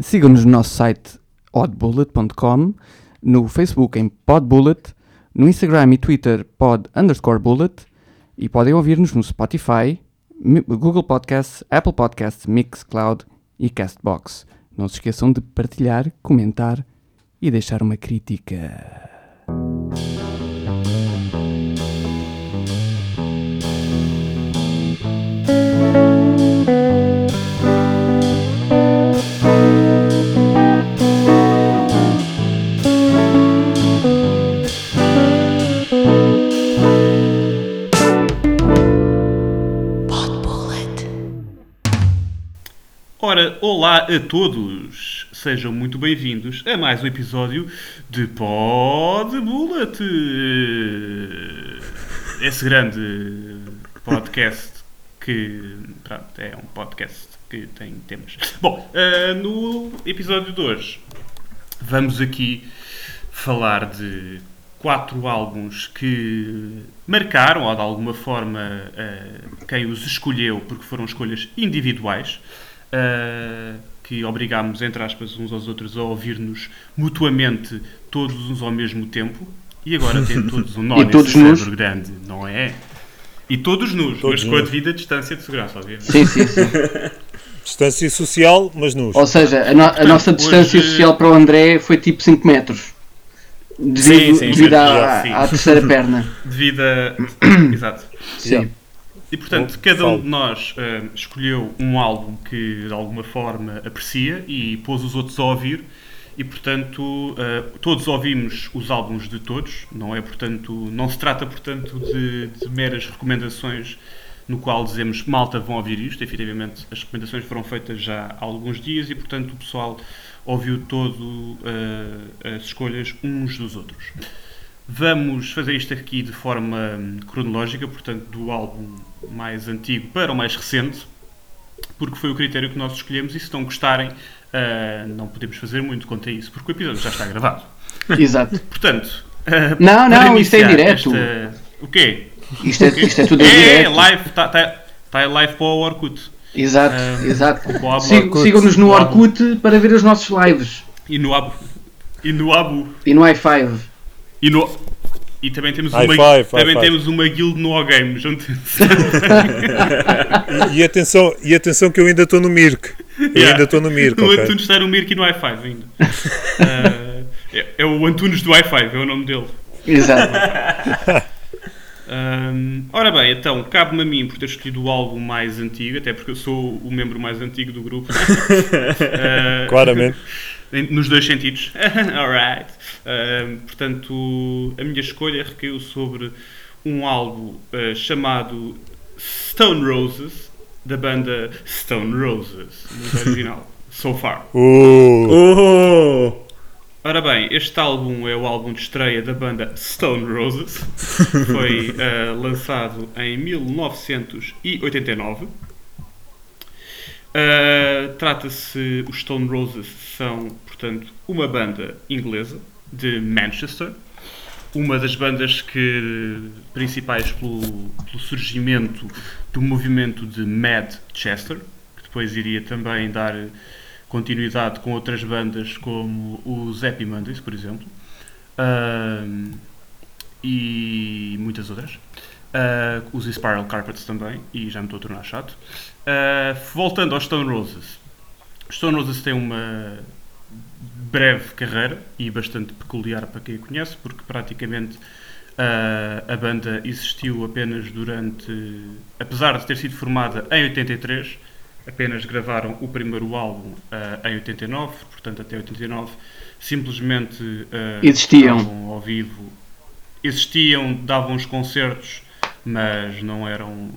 Sigam-nos no nosso site oddbullet.com, no Facebook em podbullet, no Instagram e Twitter pod underscore bullet e podem ouvir-nos no Spotify, Google Podcasts, Apple Podcasts, Mixcloud e Castbox. Não se esqueçam de partilhar, comentar e deixar uma crítica. Olá a todos! Sejam muito bem-vindos a mais um episódio de Pod Bullet! Esse grande podcast que pronto, é um podcast que tem temas. Bom, eh, no episódio de hoje vamos aqui falar de quatro álbuns que marcaram, ou de alguma forma, eh, quem os escolheu, porque foram escolhas individuais, eh, que obrigámos, entre aspas, uns aos outros a ouvir-nos mutuamente, todos uns ao mesmo tempo, e agora têm todos um nó E todos nus. grande, não é? E todos nus, Todos mas com a devida distância de segurança, obviamente. Sim, sim, sim. Distância social, mas nus. Ou seja, a, no- a nossa hoje- distância social para o André foi tipo 5 metros. Devido, Sim, sim, devido sim, à, sim. à terceira perna. Devido a... Exato. Sim. E portanto, cada um de nós eh, escolheu um álbum que de alguma forma aprecia e pôs os outros a ouvir. E portanto, eh, todos ouvimos os álbuns de todos, não é? Portanto, não se trata portanto de, de meras recomendações no qual dizemos malta vão ouvir isto. Efetivamente, as recomendações foram feitas já há alguns dias e portanto o pessoal ouviu todo eh, as escolhas uns dos outros. Vamos fazer isto aqui de forma hum, cronológica, portanto, do álbum mais antigo para o mais recente, porque foi o critério que nós escolhemos e se não gostarem, ah, não podemos fazer muito quanto a isso, porque o episódio já está gravado. Exato. Portanto, ah, Não, não, isto é direto. esta- O quê? Isto é, isto é tudo em É, é, direto. live, está tá, tá live para o Orkut. Exato, Ah, exato. Orkut. Sigam-nos no Para o Abu- Orkut para ver os nossos lives. E no Abu. E no Abu. E no i5. E no... E também temos High uma, five, também five. temos uma guild no O-Game. junto- E, e atenção, e atenção que eu ainda estou no Mirk. Eu Yeah. ainda estou no Mirk, O ok? Antunes está no Mirk e no i5 ainda. Ah, é, é o Antunes do i5, é o nome dele. Exato. Ahm, ora bem, então, cabe-me a mim por ter escolhido o álbum mais antigo, até porque eu sou o membro mais antigo do grupo. Ah, Claramente. Nos dois sentidos. Alright. Portanto, a minha escolha recaiu sobre um álbum ah, chamado Stone Roses, da banda Stone Roses, no original. So far. Uh, Ora bem, este álbum é o álbum de estreia da banda Stone Roses. Foi eh, lançado em 1989. Eh, Trata-se, os Stone Roses são, portanto, uma banda inglesa de Manchester. Uma das bandas que, principais pelo, pelo surgimento do movimento de Mad Chester, que depois iria também dar continuidade com outras bandas como os Happy Mondays, por exemplo, Ahm, e muitas outras. Ah, os Spiral Carpets também, e já me estou a tornar chato. Ah, voltando aos Stone Roses. Os Stone Roses têm uma breve carreira e bastante peculiar para quem a conhece, porque praticamente ah, a banda existiu apenas durante. Apesar de ter sido formada em 83, apenas gravaram o primeiro álbum ah, em 89, portanto até 89 simplesmente ah, Existiam. estavam ao vivo, existiam, davam os concertos, mas não eram,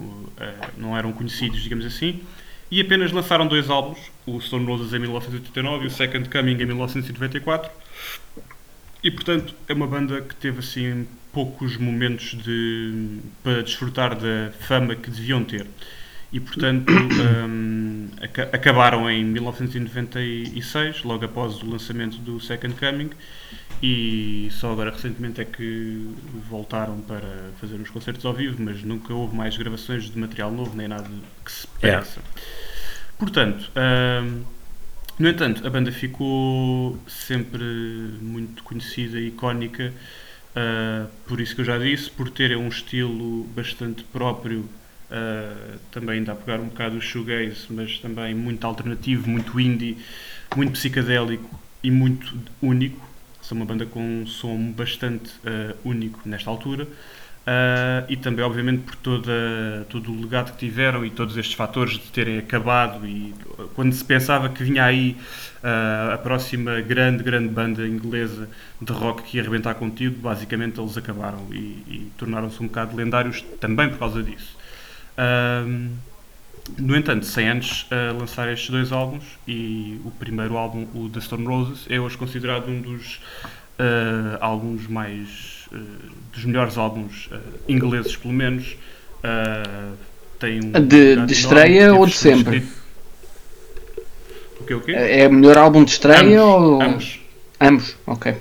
não eram conhecidos, digamos assim, e apenas lançaram dois álbuns, o Stone Roses em 1989 e o Second Coming em 1994. E portanto é uma banda que teve assim poucos momentos de, para desfrutar da fama que deviam ter. E portanto hum, aca- acabaram em 1996, logo após o lançamento do Second Coming, e só agora recentemente é que voltaram para fazer os concertos ao vivo, mas nunca houve mais gravações de material novo, nem nada que se Yeah. Portanto, No entanto, a banda ficou sempre muito conhecida e icónica, uh, por isso que eu já disse, por terem um estilo bastante próprio, uh, também dá a pegar um bocado o shoegaze, mas também muito alternativo, muito indie, muito psicadélico e muito único. São uma banda com um som bastante uh, único nesta altura. Uh, e também, obviamente, por toda, todo o legado que tiveram e todos estes fatores de terem acabado. E quando se pensava que vinha aí uh, a próxima grande, grande banda inglesa de rock que ia arrebentar contigo, basicamente eles acabaram e, e tornaram-se um bocado lendários também por causa disso. Uh, no entanto, sem antes lançar estes dois álbuns, e o primeiro álbum, o The Stone Roses, é hoje considerado um dos álbuns mais uh, dos melhores álbuns uh, ingleses, pelo menos. Uh, tem um de, de estreia ou de sempre? O quê, o quê? É o melhor álbum de estreia ambos, ou. Ambos. Ambos, ok.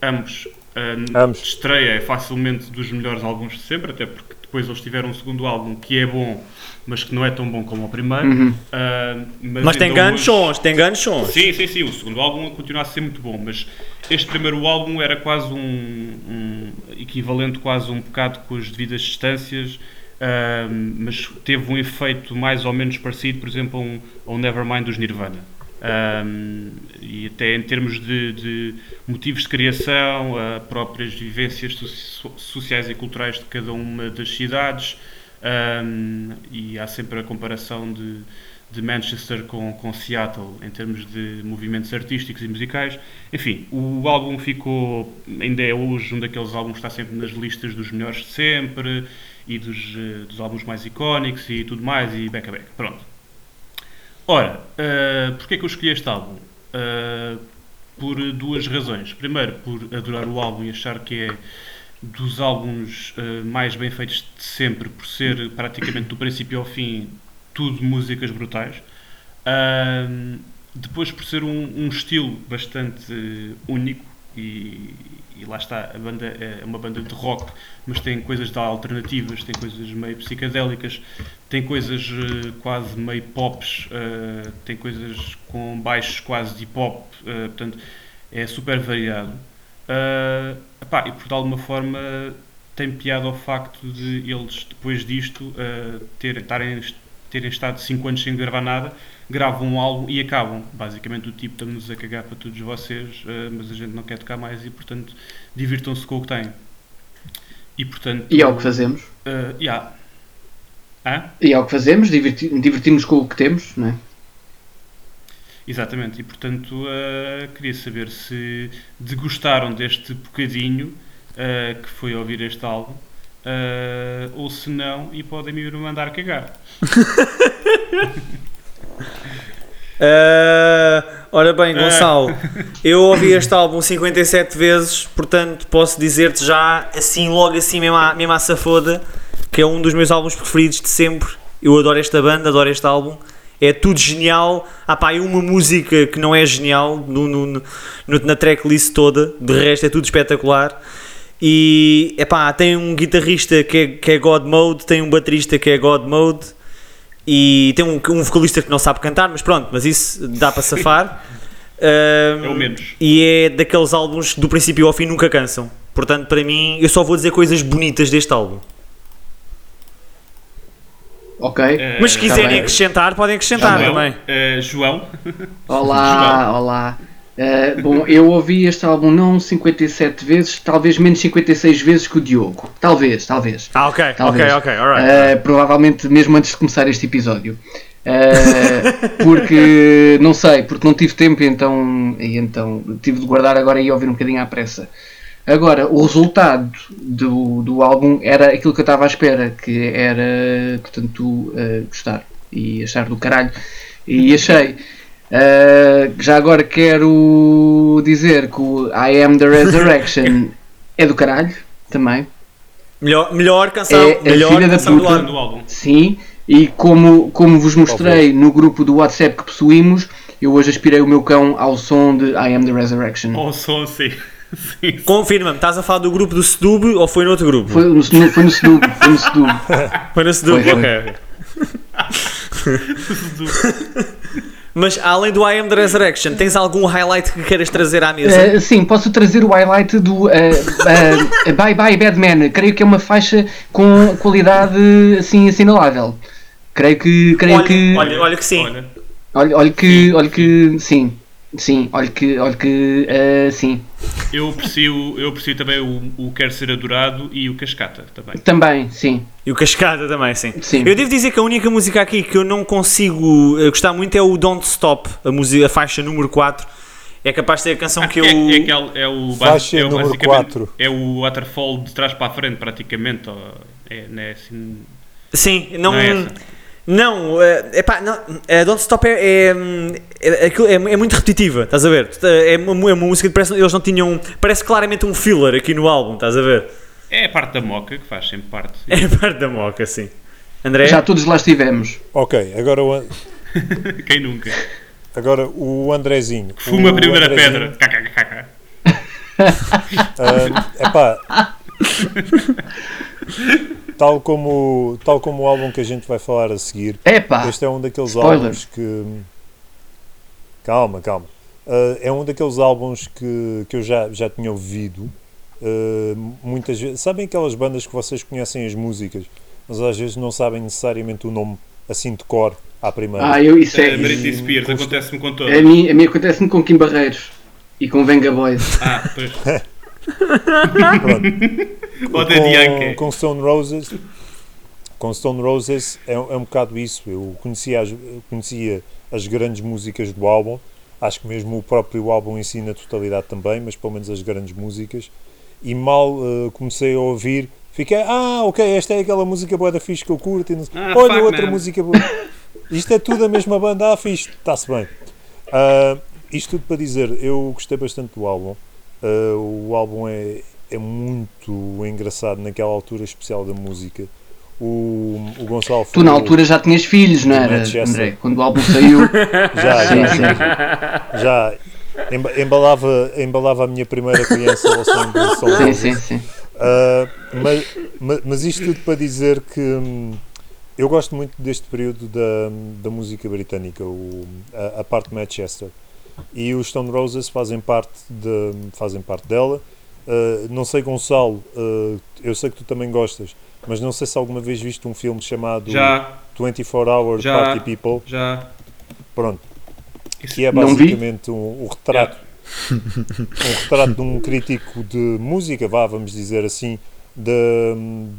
Ambos. Uh, ambos. De estreia é facilmente dos melhores álbuns de sempre, até porque depois eles tiveram um segundo álbum que é bom, mas que não é tão bom como o primeiro. Uhum. Uh, mas, mas tem grandes sons, tem grandes sons. Sim, sim, sim. O segundo álbum continua a ser muito bom, mas este primeiro álbum era quase um, um equivalente, quase um bocado com as devidas distâncias. Uh, mas teve um efeito mais ou menos parecido, por exemplo, a um, um Nevermind dos Nirvana. Um, e até em termos de, de, motivos de criação, a próprias vivências sociais e culturais de cada uma das cidades, um, e há sempre a comparação de, de Manchester com, com Seattle em termos de movimentos artísticos e musicais. Enfim, o álbum ficou, ainda é hoje um daqueles álbuns que está sempre nas listas dos melhores de sempre e dos, eh, dos álbuns mais icónicos e tudo mais, e back a back. Pronto. Ora, uh, porquê é que eu escolhi este álbum? Uh, por duas razões. Primeiro, por adorar o álbum e achar que é dos álbuns uh, mais bem feitos de sempre, por ser praticamente do princípio ao fim tudo músicas brutais. Uh, depois, por ser um, um estilo bastante único, e, e, lá está, a banda é uma banda de rock, mas tem coisas de alternativas, tem coisas meio psicadélicas, tem coisas uh, quase meio pops, uh, tem coisas com baixos quase de hip hop, uh, portanto é super variado. Epá, e por de alguma forma tem piada ao facto de eles, depois disto, ter, estarem, terem estado 5 anos sem gravar nada gravam um álbum e acabam. Basicamente, o tipo estamos a cagar para todos vocês, uh, mas a gente não quer tocar mais e, portanto, divirtam-se com o que têm. E, portanto, e é o que fazemos. Uh, yeah. Hã? E é o que fazemos, divertimos com o que temos, não é? Exatamente, e portanto uh, queria saber se degustaram deste bocadinho uh, que foi ouvir este álbum, uh, ou se não, e podem me mandar cagar. Uh, ora bem, Gonçalo, eu ouvi este álbum 57 vezes, portanto posso dizer-te já, assim, logo assim, mesmo à, mesmo à safoda, que é um dos meus álbuns preferidos de sempre. Eu adoro esta banda, adoro este álbum. É tudo genial. Ah pá, uma música que não é genial no, no, no, na tracklist toda, de resto é tudo espetacular. E epá, tem um guitarrista que é, que é God Mode, tem um baterista que é God Mode e tem um, um vocalista que não sabe cantar, mas pronto, mas isso dá para safar. Um, é o menos. E é daqueles álbuns que do princípio ao fim nunca cansam. Portanto, para mim, eu só vou dizer coisas bonitas deste álbum. Ok. Uh, mas se quiserem tá acrescentar, podem acrescentar João, também. Uh, João. Olá, João. olá. Uh, bom, eu ouvi este álbum não 57 vezes, talvez menos 56 vezes que o Diogo. Talvez, talvez. Ah, ok, talvez. ok, ok, alright. Uh, provavelmente mesmo antes de começar este episódio. Uh, porque, não sei, porque não tive tempo e então, e então tive de guardar agora e ouvir um bocadinho à pressa. Agora, o resultado do, do álbum era aquilo que eu estava à espera, que era, portanto, gostar e achar do caralho. E achei. Uh, já agora quero dizer que o I Am the Resurrection é do caralho também. Melhor, melhor canção, é melhor canção da puta, do álbum. Sim, e como, como vos mostrei no grupo do WhatsApp que possuímos, eu hoje aspirei o meu cão ao som de I Am the Resurrection. Ao som, sim. sim. Confirma-me, estás a falar do grupo do Sedub ou foi no outro grupo? Foi no, foi no Sedub. Foi no Sedub. foi no Sedub, ok. Mas além do I Am the Resurrection, tens algum highlight que queiras trazer à mesa? Uh, sim, posso trazer o highlight do uh, uh, Bye Bye Bad Man. Creio que é uma faixa com qualidade assim assinalável. Creio que. Creio olha, que olha, olha que sim. Olha, olha, olha que. Olha que. Sim. Sim, olha que. Olha que. uh, sim. Eu aprecio, eu aprecio também o, o Quer Ser Adorado e o Cascata também. Também, sim. E o Cascada também, sim. Sim. Eu devo dizer que a única música aqui que eu não consigo eh, gostar muito é o Don't Stop, a, música, a faixa número 4. É capaz de ser a canção que eu. É, é, aquele- é o, Faixa é o número basicamente- quatro. É o waterfall de trás para a frente, praticamente. é, é assim. Sim, não. Não é essa. Não, é epá, não eh, Don't Stop é, é, é, aquilo é, é muito repetitiva, estás a ver? É uma, é uma música que parece eles não tinham. Parece claramente um filler aqui no álbum, estás a ver? É a parte da moca que faz sempre parte. É parte da moca, sim. André? Já todos lá estivemos. Ok, agora o, Quem nunca? agora o Andrezinho. Fuma a O primeira Andrezinho, pedra. Ah, epá, tal, como, tal como o álbum que a gente vai falar a seguir, Epá! Este é um daqueles spoiler. álbuns que. Calma, calma. Uh, é um daqueles álbuns que, que eu já, já tinha ouvido uh, muitas vezes. Sabem aquelas bandas que vocês conhecem as músicas, mas às vezes não sabem necessariamente o nome assim de cor à primeira. Ah, eu, isso é. Britney e- Spears, acontece-me com A todas. mim, a mim acontece-me com Kim Barreiros e com Venga Boys. Ah, pois. Com, com Stone Roses. Com Stone Roses é, um- é um bocado isso. Eu conhecia as, eu conhecia as grandes músicas do álbum. Acho que mesmo o próprio álbum em si na totalidade também mas pelo menos as grandes músicas. E mal eh, comecei a ouvir fiquei, ah ok, esta é aquela música boa da fixe que eu curto e não Ah, olha fuck, outra man. música boa isto é tudo a mesma banda, ah fixe, está-se bem. Ah, isto tudo para dizer, eu gostei bastante do álbum Uh, o álbum é, é muito engraçado naquela altura especial da música. O, o Gonçalo Tu na altura já tinhas filhos, não era. André? Quando o álbum saiu. já, sim, já, sim. já emba- embalava, embalava a minha primeira criança ao som do som Sim, sim, sim. Uh, mas, mas, mas isto tudo para dizer que hum, eu gosto muito deste período da, da música britânica, o, a, a parte de Manchester. E os Stone Roses fazem parte, de, fazem parte dela. Uh, não sei, Gonçalo, uh, eu sei que tu também gostas, mas não sei se alguma vez viste um filme chamado Já, 24 Hour Já. Party People. já. Pronto. Isso- Que é basicamente um, um retrato um retrato de um crítico de música, vá, vamos dizer assim, de,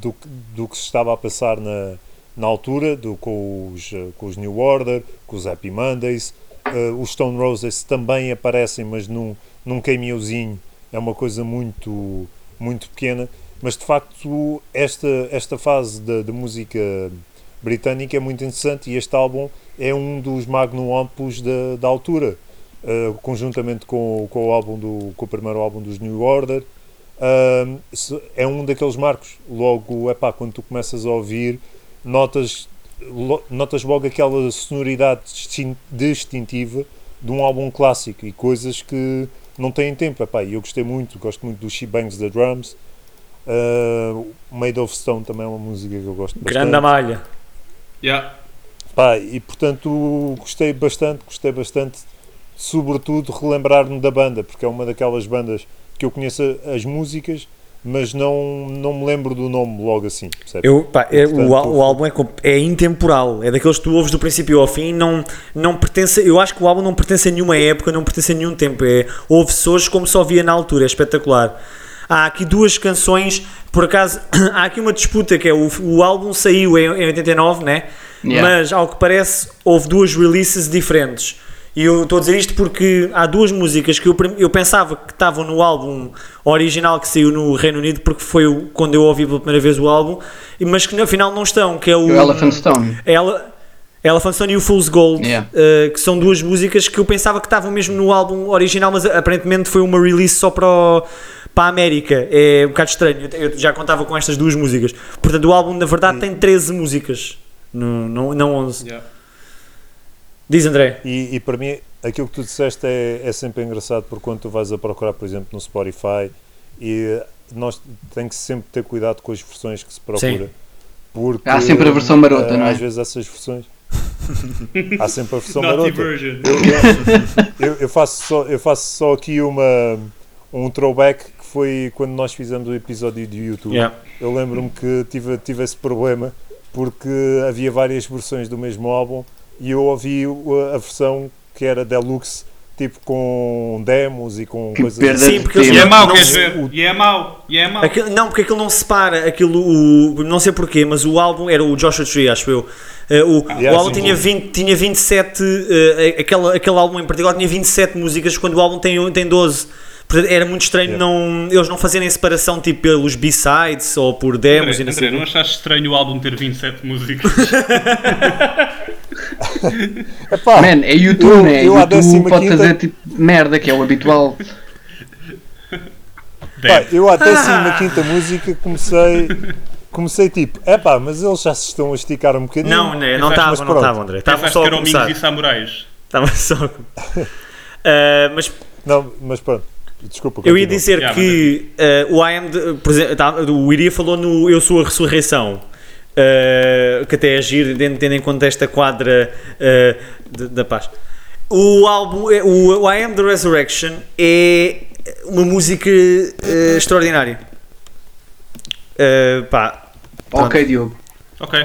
do, que- do que se estava a passar na, na altura, do, com, os, eh, com os New Order, com os Happy Mondays. Eh, os Stone Roses também aparecem, mas num, num cameozinho, é uma coisa muito, muito pequena. Mas de facto, esta, esta fase da música britânica é muito interessante e este álbum é um dos magnum opus da, da altura. Uh, conjuntamente com, com o álbum do com o primeiro álbum dos New Order se- é um daqueles marcos logo epá, quando tu começas a ouvir notas notas logo aquela sonoridade distin- distintiva de um álbum clássico e coisas que não têm tempo epá, eu gostei muito, gosto muito do She Bangs the Drums Uh, Made of Stone também é uma música que eu gosto bastante Grande malha. Já. Pá, e portanto gostei bastante, gostei bastante, sobretudo relembrar-me da banda, porque é uma daquelas bandas que eu conheço as músicas, mas não, não me lembro do nome logo assim. percebe? Eu, pá, é- o, Portanto, ál- o álbum é, é intemporal, é daqueles que tu ouves do princípio ao fim, não, não pertence, eu acho que o álbum não pertence a nenhuma época, não pertence a nenhum tempo, é, ouve-se hoje como só via na altura, é espetacular. Há aqui duas canções, por acaso, há aqui uma disputa que é o, o álbum saiu em, em 89, né? Yeah. mas ao que parece houve duas releases diferentes. E eu estou a dizer isto porque há duas músicas que eu, eu pensava que estavam no álbum original que saiu no Reino Unido, porque foi o- quando eu ouvi pela primeira vez o álbum, e- mas que afinal não estão, que é o, O Elephant Stone. ela, Elephant Stone e o Fool's Gold, Yeah. eh, que são duas músicas que eu pensava que estavam mesmo no álbum original, mas aparentemente foi uma release só para, o- para a América. É um bocado estranho. Eu eu já contava com estas duas músicas. Portanto, o álbum na verdade tem 13 músicas, não, não, não 11. já. Diz André. E, e para mim, aquilo que tu disseste é, é sempre engraçado, porque quando tu vais a procurar, por exemplo, no Spotify, e nós tem que sempre ter cuidado com as versões que se procura. Porque, Há sempre a versão marota, eh, não é? Às vezes essas versões. Há sempre a versão Naughty marota. version. Eu, eu faço só, eu faço só aqui uma, um throwback que foi quando nós fizemos o episódio do YouTube. Yeah. Eu lembro-me que tive, tive esse problema porque havia várias versões do mesmo álbum e eu ouvi o- a versão que era deluxe, tipo com demos e com Que coisas perda Sim, porque eles- E é mau, Não queres ver? E é mau, e é mau. Aquilo- não, porque aquilo não se separa, aquilo, o, não sei porquê, mas o álbum era o Joshua Tree, acho eu. Eh, o, yeah, o álbum sim, tinha, sim. 20, tinha 27, eh, aquele, aquele álbum em particular tinha 27 músicas, quando o álbum tem, tem 12. Portanto, era muito estranho Yeah. não, eles não fazerem separação tipo pelos B-sides ou por demos e André, não sei André, o não achaste estranho o álbum ter 27 músicas? Epá, Man, é YouTube, Eu- né? eu à YouTube décima pode quinta- fazer tipo merda, que é o habitual. pá, eu até assim na quinta música comecei, comecei tipo, epá, mas eles já se estão a esticar um bocadinho. Não, né, não estavam, não pronto. estavam, André. Estavam só a começar. E Samurais. Estavam só. Eh, mas Não, mas pronto, desculpa. Eu ia dizer Yeah, que eh, o I am, por exemplo, tá, o Iria falou no Eu Sou a Ressurreição, eh, que até é giro, tendo, em conta esta quadra eh, de- da paz. O álbum, é- o, o I Am the Resurrection é uma música eh, extraordinária. Eh, pá, Pronto. Ok, Diogo. Ok.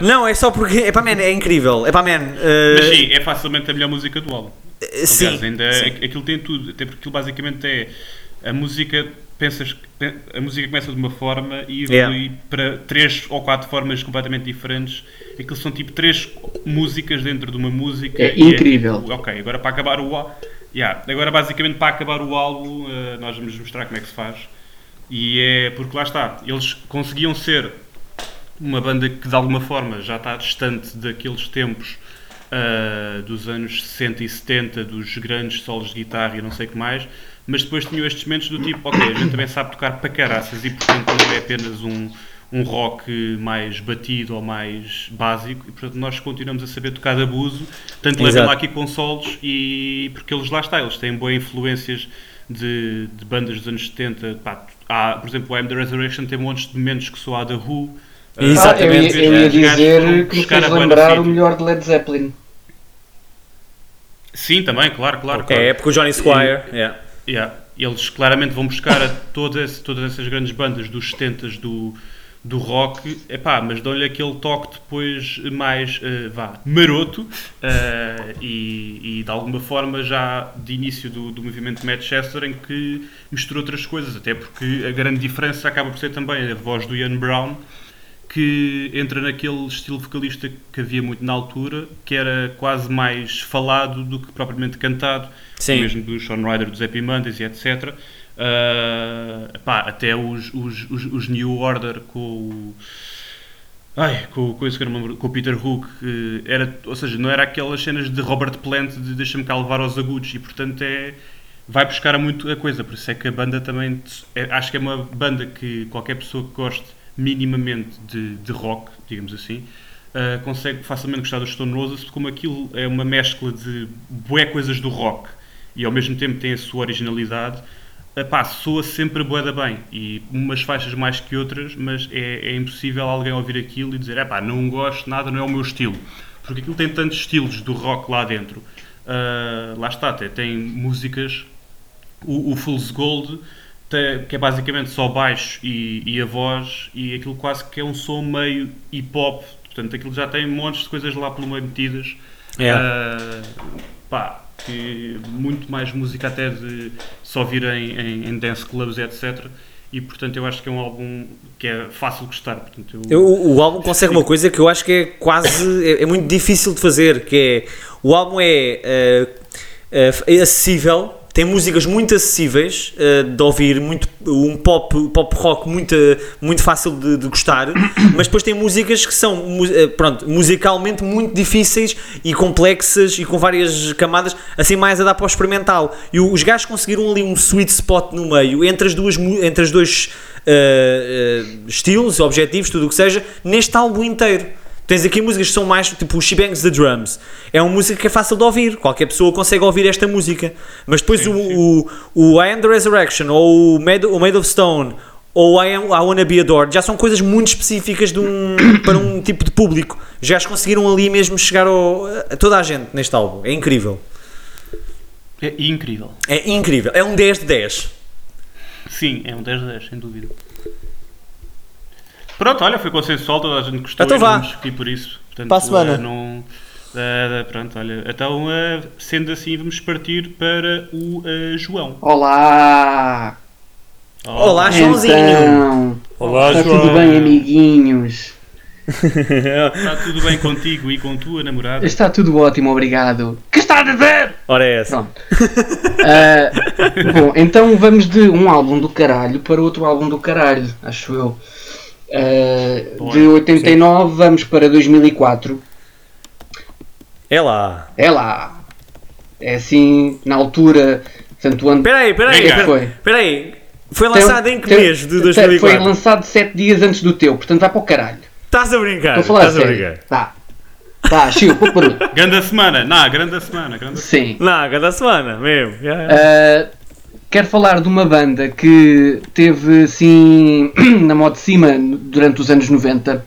Não, é só porque, é pá, man, é incrível. É pá, man, eh, mas sim, é facilmente a melhor música do álbum. sim, Aliás, ainda sim. aquilo tem tudo, até porque aquilo basicamente é a música, pensas que a música começa de uma forma e evolui Yeah. para três ou quatro formas completamente diferentes. Aquilo são tipo três músicas dentro de uma música. É e incrível. ok, agora para acabar o álbum. Yeah, agora basicamente para acabar o álbum eh, nós vamos mostrar como é que se faz. E é porque lá está, eles conseguiam ser uma banda que de alguma forma já está distante daqueles tempos ah, dos anos 60 e 70, dos grandes solos de guitarra e não sei o que mais, mas depois tinham estes momentos do tipo, ok, a gente também sabe tocar para caraças e portanto não é apenas um, um rock mais batido ou mais básico e portanto nós continuamos a saber tocar de abuso, tanto Exato. lá aqui com solos e porque eles lá está, eles têm boas influências de, de bandas dos anos 70, pá, há, por exemplo o I'm The Resurrection tem montes de momentos que soa da Who, Ah, Exatamente. eu, ia- eu ia dizer que me fez lembrar o melhor de Led Zeppelin. Sim, também, claro, claro. claro. É, porque o Johnny Squire, yeah. Yeah. Eles claramente vão buscar a todas, todas essas grandes bandas dos 70 do, do rock, epá, mas dão-lhe aquele toque depois mais, eh, vá, maroto eh, e, e de alguma forma já de início do, do movimento Manchester em que mistura outras coisas, até porque a grande diferença acaba por ser também a voz do Ian Brown, que entra naquele estilo vocalista que havia muito na altura, que era quase mais falado do que propriamente cantado, Sim. mesmo do Sean Ryder, dos Happy Mondays e etc. Ah, pá, até os, os, os, os New Order com o. Ai, com, com, esse que lembro, com o Peter Hook, era, ou seja, não era aquelas cenas de Robert Plant de deixa-me cá levar aos agudos e portanto é, vai buscar a muito a coisa, por isso é que a banda também, é- acho que é uma banda que qualquer pessoa que goste minimamente de, de rock, digamos assim, ah, consegue facilmente gostar dos Stone Roses, como aquilo é uma mescla de bué coisas do rock e ao mesmo tempo tem a sua originalidade, Epá, soa sempre boeda bem e umas faixas mais que outras, mas é, é impossível alguém ouvir aquilo e dizer epá, não gosto nada, não é o meu estilo. Porque aquilo tem tantos estilos do rock lá dentro. Ah, lá está, até tem músicas, o, o Fool's Gold, tem- que é basicamente só baixo e, e a voz, e aquilo quase que é um som meio hip hop, portanto aquilo já tem montes de coisas lá pelo meio metidas. Yeah. Ah, pá, que muito mais música até de só vir em, em, em dance clubs etc. E portanto eu acho que é um álbum que é fácil de gostar. Portanto, eu, Eu- O, o álbum consegue uma coisa que eu acho que é quase é, é muito difícil de fazer, que é o álbum é, é acessível, tem músicas muito acessíveis eh, de ouvir, muito, um pop, pop rock muito, muito fácil de, de gostar, mas depois tem músicas que são eh, pronto, musicalmente muito difíceis e complexas e com várias camadas, assim mais a dar para o experimental. E os gajos conseguiram ali um sweet spot no meio entre as duas entre as dois eh, estilos, objetivos, tudo o que seja, neste álbum inteiro. Tens aqui músicas que são mais tipo o She Bangs the Drums. É uma música que é fácil de ouvir, qualquer pessoa consegue ouvir esta música. Mas depois o, o, o I Am the Resurrection, ou o Made, o Made of Stone, ou I, am, I Wanna Be Adored, já são coisas muito específicas de um, para um tipo de público. Já as conseguiram ali mesmo chegar ao, a toda a gente neste álbum. É incrível. É incrível. É incrível. É um 10 de 10. Sim, é um 10 de 10, sem dúvida. Pronto, olha, foi consensual, toda a gente gostou Então e vá. discuti por isso. Portanto, Para a semana. eh, não, eh, pronto, olha, então, eh, sendo assim, vamos partir para o eh, João. Olá! Olá, Joãozinho. Então, Olá, está João. tudo bem, amiguinhos? Está tudo bem contigo e com tua namorada? Está tudo ótimo, obrigado. Que está a dizer? Ora é essa. Bom, então vamos de um álbum do caralho para outro álbum do caralho, acho eu. Bora, de 89 vamos para 2004. É lá. É lá. É assim, na altura. Portanto, o ano. Espera aí, espera aí. Venga. espera- Foi. Foi Tem- lançado em que tem- mês de tem- 2004? Foi lançado 7 dias antes do teu, portanto vai para o caralho. Estás a brincar. Estou a falar a Estás a sério. brincar. Tá. Tá, chiu, pouco barulho. Grande semana, não, grande semana, grande Sim. Não, cada semana, mesmo. Já. Uh, quero falar de uma banda que teve assim na moda de cima durante os anos 90, uh,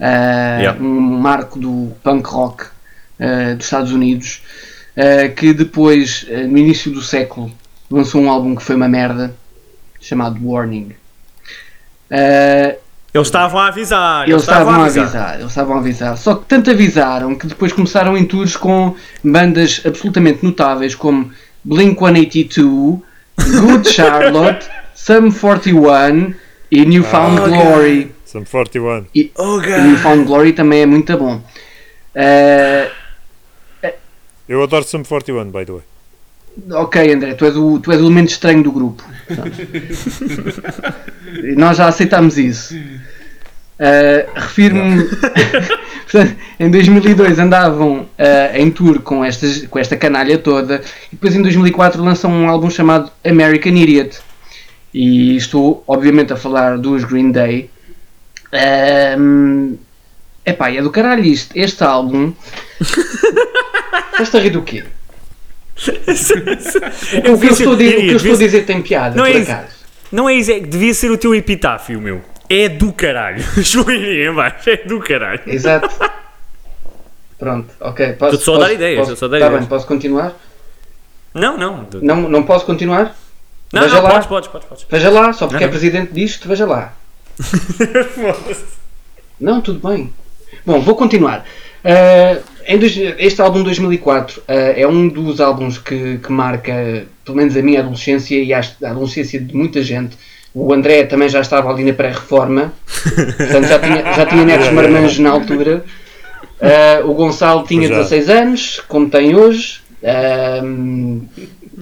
Yeah. um marco do punk rock uh, dos Estados Unidos, uh, que depois, uh, no início do século, lançou um álbum que foi uma merda, chamado Warning. Uh, Eles estavam a avisar. eles estavam a avisar, eles estavam a avisar. Só que tanto avisaram que depois começaram em tours com bandas absolutamente notáveis como Blink 182, Good Charlotte, Sum 41 e Newfound Oh, Glory. Some 41. E, Oh, e God. Newfound Glory também é muito bom. Eh, Eu adoro Some 41, by the way. ok, André, tu és, o, tu és o elemento estranho do grupo. E Nós já aceitámos isso. Uh, Refiro-me. Em 2002 andavam uh, em tour com, estas, com esta canalha toda e depois em 2004 lançam um álbum chamado American Idiot. E estou, obviamente, a falar dos Green Day. Um, epá, é do caralho isto. Este álbum. Estás a rir do quê? Eu O que eu estou a dizer, o que eu estou a dizer tem piada, Não é por isso. acaso. Não é isso, é que devia ser o teu epitáfio, meu. É do caralho. Joelhinho em baixo, é do caralho. Exato. Pronto, ok. Posso, Estou só a dar posso- ideias, posso- só dar tá ideias. bem, posso continuar? Não, não. Não, Não, não posso continuar? não, veja lá. podes, podes, podes, podes. Veja lá, só porque Não, é não. presidente disto, veja lá. Não, tudo bem. Bom, vou continuar. Dois- este álbum de 2004 ah, é um dos álbuns que, que marca, pelo menos a minha adolescência e a adolescência de muita gente. O André também já estava ali na pré-reforma, portanto já tinha, já tinha netos marmanjos na altura. Ah, o Gonçalo tinha já. 16 anos, como tem hoje. Ahm,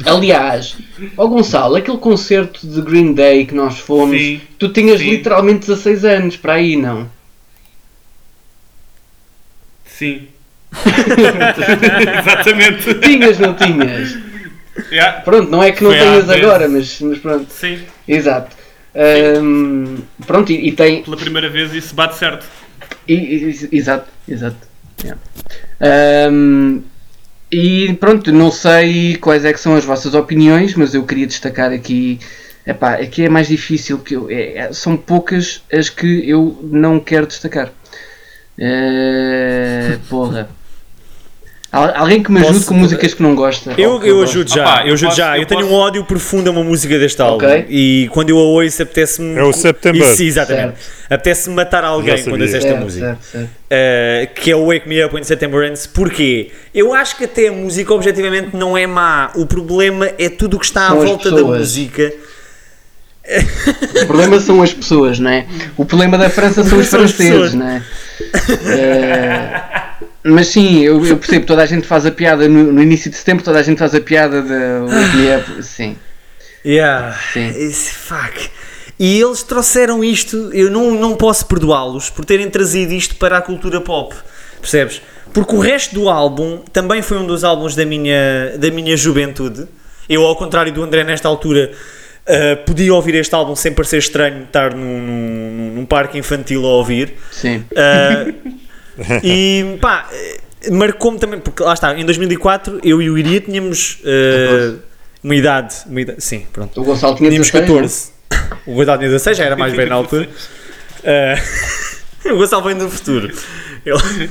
aliás, ó Gonçalo, aquele concerto de Green Day que nós fomos, Sim, tu tinhas sim. literalmente 16 anos para aí, não? Sim. Exatamente. Tinhas, não tinhas? Yeah, Pronto, não é que não Foi tenhas agora, mas, mas pronto, Sim, exato. Ahm, pronto, e, e tem. pela primeira vez isso bate certo. e- e- exato, exato. yeah. Ahm, e pronto, não sei quais é que são as vossas opiniões, mas eu queria destacar aqui. Epá, aqui é mais difícil que eu. é- é- são poucas as que eu não quero destacar. Eh, porra. Al- Alguém que me ajude Posso- com músicas que não gosta. Eu, que eu ajudo já, Opa, eu eu ajudo posso- já. Eu, eu tenho um posso- ódio profundo a uma música deste álbum. Ok. E quando eu a ouço, apetece-me. É o September. Isso, exatamente. Apetece-me matar alguém quando ouço esta Certo, música. certo, certo. Uh, que é o Wake Me Up When September Ends. Porquê? Eu acho que até a música objetivamente não é má. O problema é tudo o que está São à as volta da música. O problema são as pessoas, não é? O problema da França são os São franceses, não é? Eh, mas sim, eu, eu percebo, toda a gente faz a piada no, no início de setembro, toda a gente faz a piada da Up, sim. Yeah. Sim. Esse- fuck. E eles trouxeram isto, eu não, não posso perdoá-los por terem trazido isto para a cultura pop. Percebes? Porque o resto do álbum também foi um dos álbuns da minha, da minha juventude. Eu, ao contrário do André, nesta altura, uh, podia ouvir este álbum sem parecer estranho estar num, num, num parque infantil a ouvir. Sim. Uh, e pá, eh, marcou-me também, porque lá está, em 2004 eu e o Iria tínhamos uh, uma idade, uma idade, sim, pronto. O Gonçalo tinha Tínhamos 16, não é? 14. O Gonçalo tinha 16, já era mais bem na altura. Eh, o Gonçalo vem do futuro. Ele-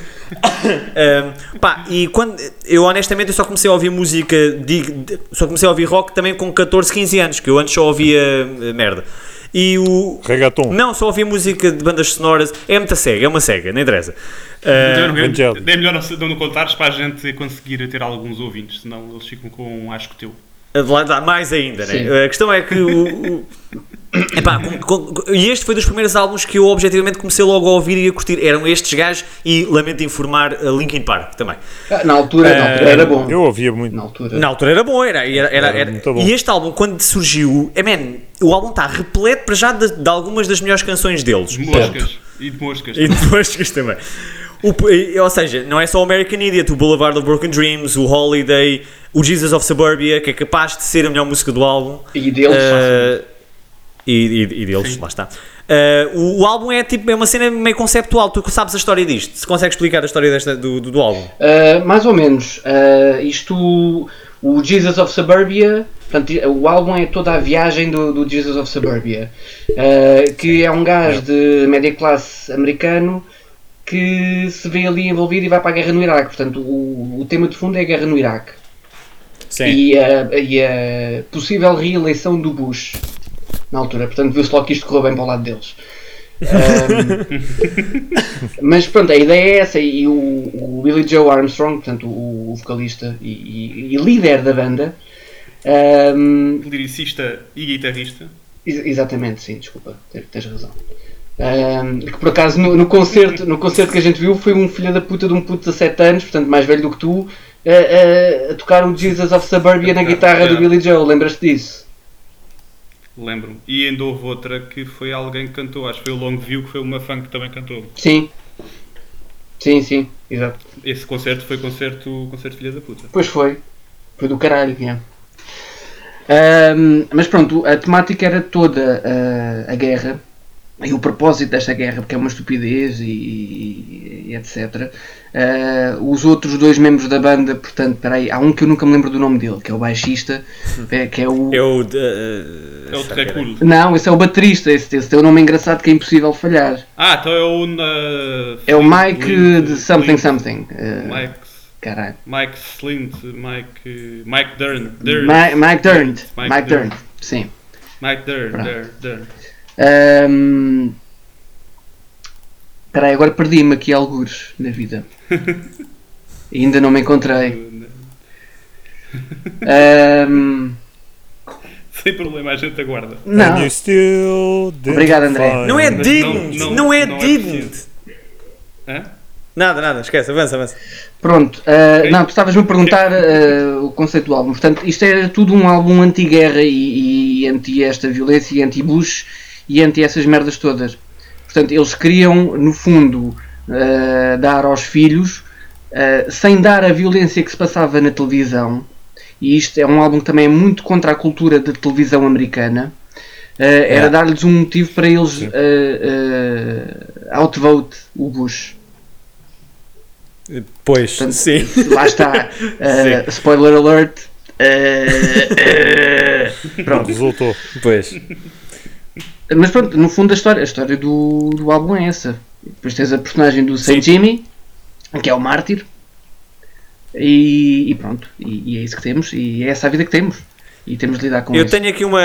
Um, pá, e quando eu honestamente eu só comecei a ouvir música, de- de- só comecei a ouvir rock também com 14, 15 anos, que eu antes só ouvia merda. E o. Reggaeton. Não, só ouvia música de bandas sonoras. É muita cega, é uma cega, não interessa. Uh, é, é melhor não, não contares para a gente conseguir ter alguns ouvintes, senão eles ficam com um asco teu. lá dá mais ainda, Sim. né? A questão é que o. o- Epá, com- com- e este foi dos primeiros álbuns que eu objetivamente comecei logo a ouvir e a curtir. Eram estes gajos e lamento informar a Linkin Park também. Ah, Na altura, na altura era bom. Eu ouvia muito. Na altura. Na altura era bom, era. era, era, Era bom. E este álbum, quando surgiu, é man, o álbum está repleto para já de, de algumas das melhores canções deles. De moscas. E de moscas. E depois que também. O, ou seja, não é só o American Idiot, o Boulevard of Broken Dreams, o Holiday, o Jesus of Suburbia, que é capaz de ser a melhor música do álbum. E deles, Uh, e, e- e deles, Sim. lá está. Uh, o, o álbum é tipo é uma cena meio conceptual. Tu sabes a história disto? Se consegues explicar a história desta, do, do, do álbum? Uh, mais ou menos. Uh, isto, o Jesus of Suburbia, portanto, o álbum é toda a viagem do, do Jesus of Suburbia, uh, que é um gajo de média classe americano que se vê ali envolvido e vai para a guerra no Iraque. Portanto, o, o tema de fundo é a guerra no Iraque Sim. e a, e a possível reeleição do Bush na altura. Portanto, viu-se logo que isto correu bem para o lado deles. Um, mas pronto, a ideia é essa. E o, o Billy Joe Armstrong, portanto, o, o vocalista e, e- e líder da banda, um, Lyricista e guitarrista. ex- exatamente, sim, desculpa, tens, razão. Um, que por acaso no, no concerto, no concerto que a gente viu foi um filho da puta de um puto de 17 anos, portanto mais velho do que tu, a, a- a tocar o Jesus of Suburbia na guitarra do Billy Joe. Lembras-te disso? Lembro-me. E ainda houve outra que foi alguém que cantou, acho que foi o Long View, que foi uma fã que também cantou. Sim. Sim, sim, exato. Esse concerto foi concerto, concerto Filha da Puta. Pois foi. Foi do caralho, yeah. Ahm, mas pronto, a temática era toda ah, a guerra e o propósito desta guerra, porque é uma estupidez e, e- e etc. Ah, os outros dois membros da banda, portanto, peraí, há um que eu nunca me lembro do nome dele, que é o baixista, é- que é o. Eu. uh, É o Treculo. Não, esse é o baterista, esse, esse tem um nome engraçado que é impossível falhar. Ah, então é o. na- É o Mike Flint- de Something Flint- Something. Mike. caralho. Mike Slint, Mike. Mike Dern. Dern. Mi- Mike Durnt. Mike Mike Durnt. Durnt, sim. Mike Dern. Dern. Dern. Ahm, Espera aí, agora perdi-me aqui algures na vida. Ainda não me encontrei. Ahm, Sem problema, a gente aguarda. Não, Obrigado, André. Não é didn't! Não, não- é não é didn't! Hã? nada, nada, esquece, avança, avança. pronto. Ok. Não, tu estavas-me a perguntar ah, o conceito do álbum. Portanto, isto era tudo um álbum anti-guerra e, e anti esta violência, e anti-Bush e anti essas merdas todas. Portanto, eles queriam, no fundo, ah, dar aos filhos, ah, sem dar a violência que se passava na televisão, e isto é um álbum que também é muito contra a cultura da televisão americana, ah, era É. dar-lhes um motivo para eles ah, outvote o Bush. Pois, Portanto, sim. Lá está. Spoiler alert. Pronto. Resultou. Pois. Mas pronto, no fundo a história, a história do, do álbum é essa. Depois tens a personagem do Saint Jimmy, que é o mártir. E, e pronto, e, e é isso que temos, e é essa a vida que temos. E temos de lidar com Eu isso. tenho aqui uma,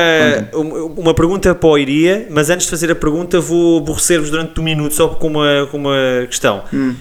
uma, uma pergunta para o Iria, mas antes de fazer a pergunta vou aborrecer-vos durante um minuto só com uma, com uma questão. Hum.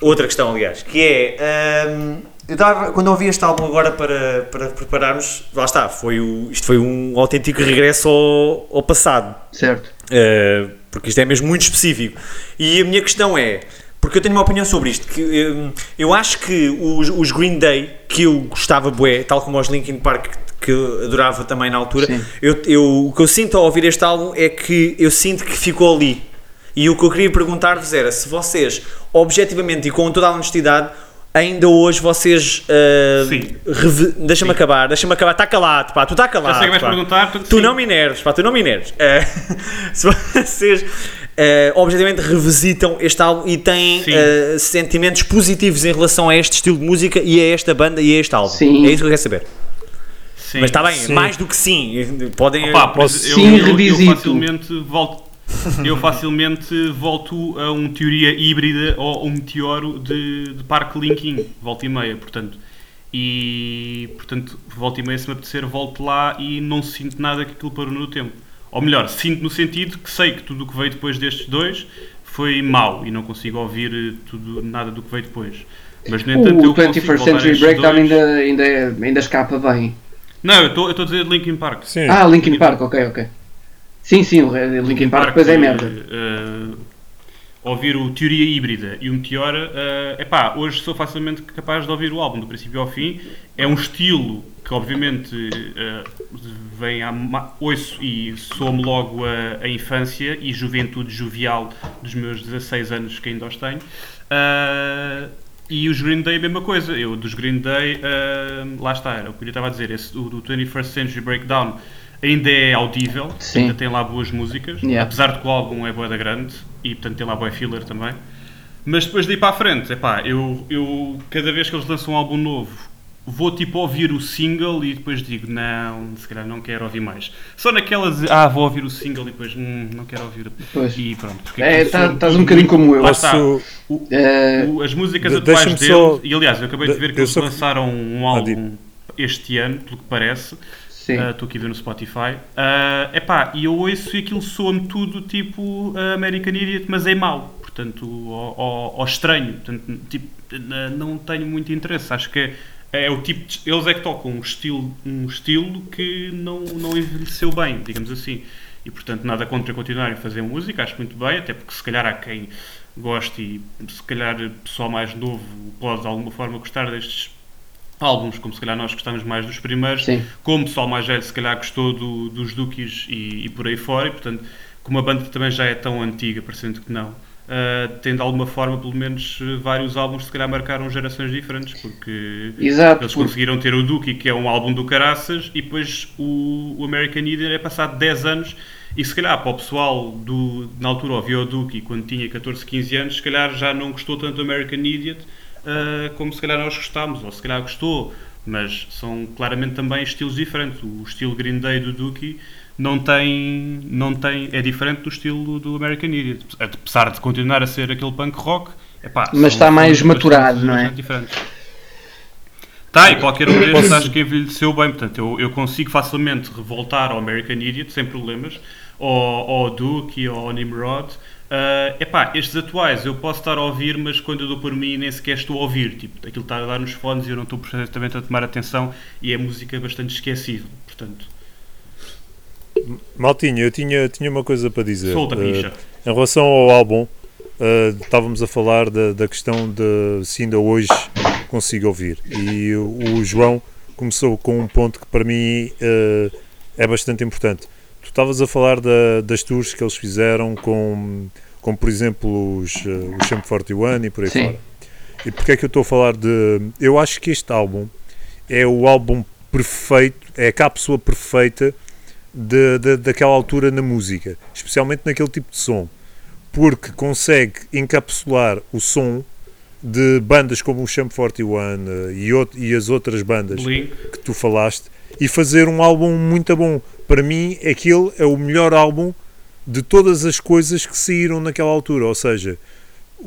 Outra questão, aliás, que é. hum, eu quando ouvi este álbum agora para, para prepararmos, lá está, foi o, isto foi um autêntico regresso ao, ao passado. Certo. Uh, porque isto é mesmo muito específico. E a minha questão é, porque eu tenho uma opinião sobre isto, que um, eu acho que os, os Green Day, que eu gostava bué, tal como os Linkin Park, que eu adorava também na altura, eu, eu- o que eu sinto ao ouvir este álbum é que eu sinto que ficou ali. E o que eu queria perguntar-vos era se vocês, objetivamente e com toda a honestidade, ainda hoje vocês. uh, Deixa-me acabar, deixa-me acabar. Está calado, pá, tu está calado. Já sei que vais pá. perguntar, Tu sim. não me enerves, pá, tu não me enerves. Eh, se vocês eh, objetivamente revisitam este álbum e têm eh, sentimentos positivos em relação a este estilo de música e a esta banda e a este álbum. Sim. É isso que eu quero saber. Sim. Mas está bem, Sim. mais do que sim. Podem. Opa, exemplo, Sim, eu, eu, eu facilmente volto. Eu facilmente volto a um teoria híbrida ou um meteoro de, de Parque Linkin, volta e meia, portanto. E, portanto, volta e meia, se me apetecer, volto lá e não sinto nada que aquilo parou no tempo. Ou melhor, sinto no sentido que sei que tudo o que veio depois destes dois foi mau e não consigo ouvir eh, tudo, nada do que veio depois. Mas, no entanto, O eu consigo 21st voltar a Century Breakdown dois. ainda, ainda, ainda escapa bem. Não, eu estou eu estou a dizer Linkin Park. Sim. Ah, Linkin Park, ok, ok. Sim, sim, o Linkin Park depois é merda. eh, ouvir o Teoria Híbrida e o Meteor, é epá, hoje sou facilmente capaz de ouvir o álbum do princípio ao fim. É um estilo que, obviamente, eh, vem a. ouço e soa-me logo a, a infância e juventude jovial dos meus 16 anos que ainda os tenho. Ah, e os Green Day, a mesma coisa. Eu, dos Green Day, lá está, era o que eu estava a dizer. Esse, o do 21st Century Breakdown ainda é audível, Sim. ainda tem lá boas músicas, Yeah. apesar de que o álbum é boa da grande e portanto tem lá boa filler também. Mas depois daí para a frente, epá, eu, eu cada vez que eles lançam um álbum novo vou tipo ouvir o single e depois digo não, se calhar não quero ouvir mais. Só naquelas de, ah, vou ouvir o single e depois hum, não quero ouvir. Pois. E pronto. porque É, aquilo tá- estás um bocadinho como eu. Lá está. Posso- O- Eh, o- as músicas de- atuais dele, só- e aliás, eu acabei de de- ver que eles só- lançaram um Ah, álbum este ano, pelo que parece. Ah, Estou aqui a ver no Spotify. É epá, e eu ouço e aquilo soa-me tudo tipo ah, American Idiot, mas é mau. Portanto, ao estranho. Portanto, tipo, não tenho muito interesse. Acho que é, é o tipo de- Eles é que tocam um estilo, um estilo que não, não envelheceu bem, digamos assim. E portanto, nada contra continuarem a fazer música, acho muito bem, até porque se calhar há quem goste e se calhar pessoal mais novo pode de alguma forma gostar destes álbuns, como se calhar nós gostamos mais dos primeiros, Sim. como o pessoal mais velho se calhar gostou do- dos Dookies e, e por aí fora, e portanto, como a banda também já é tão antiga, parecendo que não, ah, tem de alguma forma, pelo menos, vários álbuns se calhar marcaram gerações diferentes, porque Exato. eles conseguiram ter o Dookie, que é um álbum do caraças, e depois o, o American Idiot é passado 10 anos, e se calhar para o pessoal do, na altura ouvia o Dookie quando tinha 14, 15 anos, se calhar já não gostou tanto do American Idiot ah, como se calhar nós gostámos, ou se calhar gostou, mas são claramente também estilos diferentes. O estilo Green Day do Dookie não tem, não tem, é diferente do estilo do American Idiot, apesar de continuar a ser aquele punk rock. epá, Mas está mais maturado, não é? diferentes. Tá, e qualquer um destes acho que envelheceu bem, portanto eu, eu consigo facilmente voltar ao American Idiot sem problemas, ou, ou ao Duke, ou ao Nimrod. Ah, epá, estes atuais eu posso estar a ouvir, mas quando eu dou por mim nem sequer estou a ouvir, tipo, aquilo está a dar nos fones e eu não estou perfeitamente a tomar atenção e é música bastante esquecível, portanto, Maltinho, eu tinha, tinha uma coisa para dizer. solta, bicha. Em relação ao álbum, eh, estávamos a falar da, da questão de se ainda hoje consigo ouvir. E o, o João começou com um ponto que para mim eh, é bastante importante. Tu estavas a falar da- das tours que eles fizeram com, com por exemplo, os, eh, os Champ 41 e por aí Sim. fora. E porque é que eu estou a falar de. Eu acho que este álbum é o álbum perfeito, é a cápsula perfeita de, de- daquela altura na música, especialmente naquele tipo de som, porque consegue encapsular o som de bandas como o Champ 41 eh, e, out- e as outras bandas Blink, que tu falaste e fazer um álbum muito bom. Para mim, aquele é o melhor álbum de todas as coisas que saíram naquela altura. Ou seja,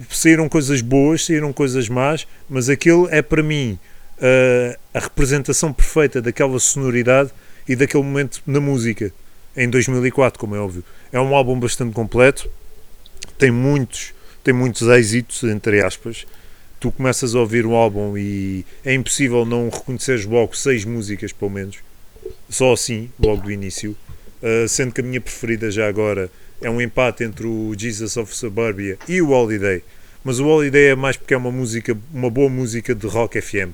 saíram coisas boas, saíram coisas más, mas aquele é para mim uh, a representação perfeita daquela sonoridade e daquele momento na música. Em 2004, como é óbvio. É um álbum bastante completo, tem muitos, tem muitos êxitos, entre aspas. Tu começas a ouvir um álbum e é impossível não reconheceres logo seis músicas, pelo menos. Só assim, logo do início. Uh, sendo que a minha preferida já agora é um empate entre o Jesus of Suburbia e o Holiday. Mas o Holiday é mais porque é uma música, uma boa música de rock FM.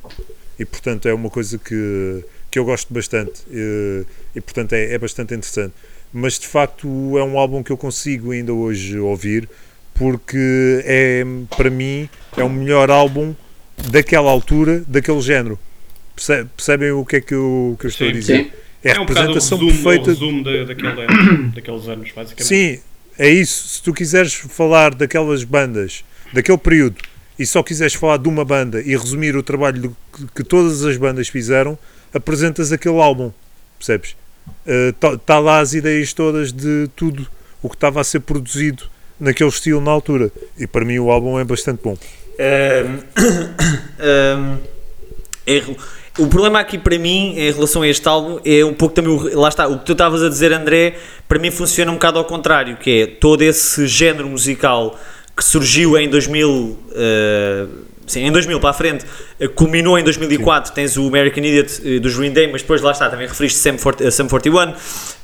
E portanto é uma coisa que, que eu gosto bastante. E, e portanto é, é bastante interessante. Mas de facto é um álbum que eu consigo ainda hoje ouvir porque é, para mim, é o melhor álbum daquela altura, daquele género. Perce- Percebem o que é que eu, que eu estou a Sim. dizer? Sim. É a um o representação resumo, o perfeita resumo da, daquela, daqueles anos, basicamente. Sim, é isso. Se tu quiseres falar daquelas bandas, daquele período, e só quiseres falar de uma banda e resumir o trabalho que, que todas as bandas fizeram, apresentas aquele álbum, percebes? Está tá lá as ideias todas de tudo o que estava a ser produzido naquele estilo na altura. E para mim o álbum é bastante bom. Ahm, ahm, em rel- o problema aqui para mim em relação a este álbum é um pouco também o, lá está, o que tu estavas a dizer André, para mim funciona um bocado ao contrário, que é todo esse género musical que surgiu em 2000 eh, sim, em 2000 para a frente eh, culminou em 2004, tens o American Idiot eh, dos Green Day, mas depois lá está, também referiste Sam, 40, eh, Sam 41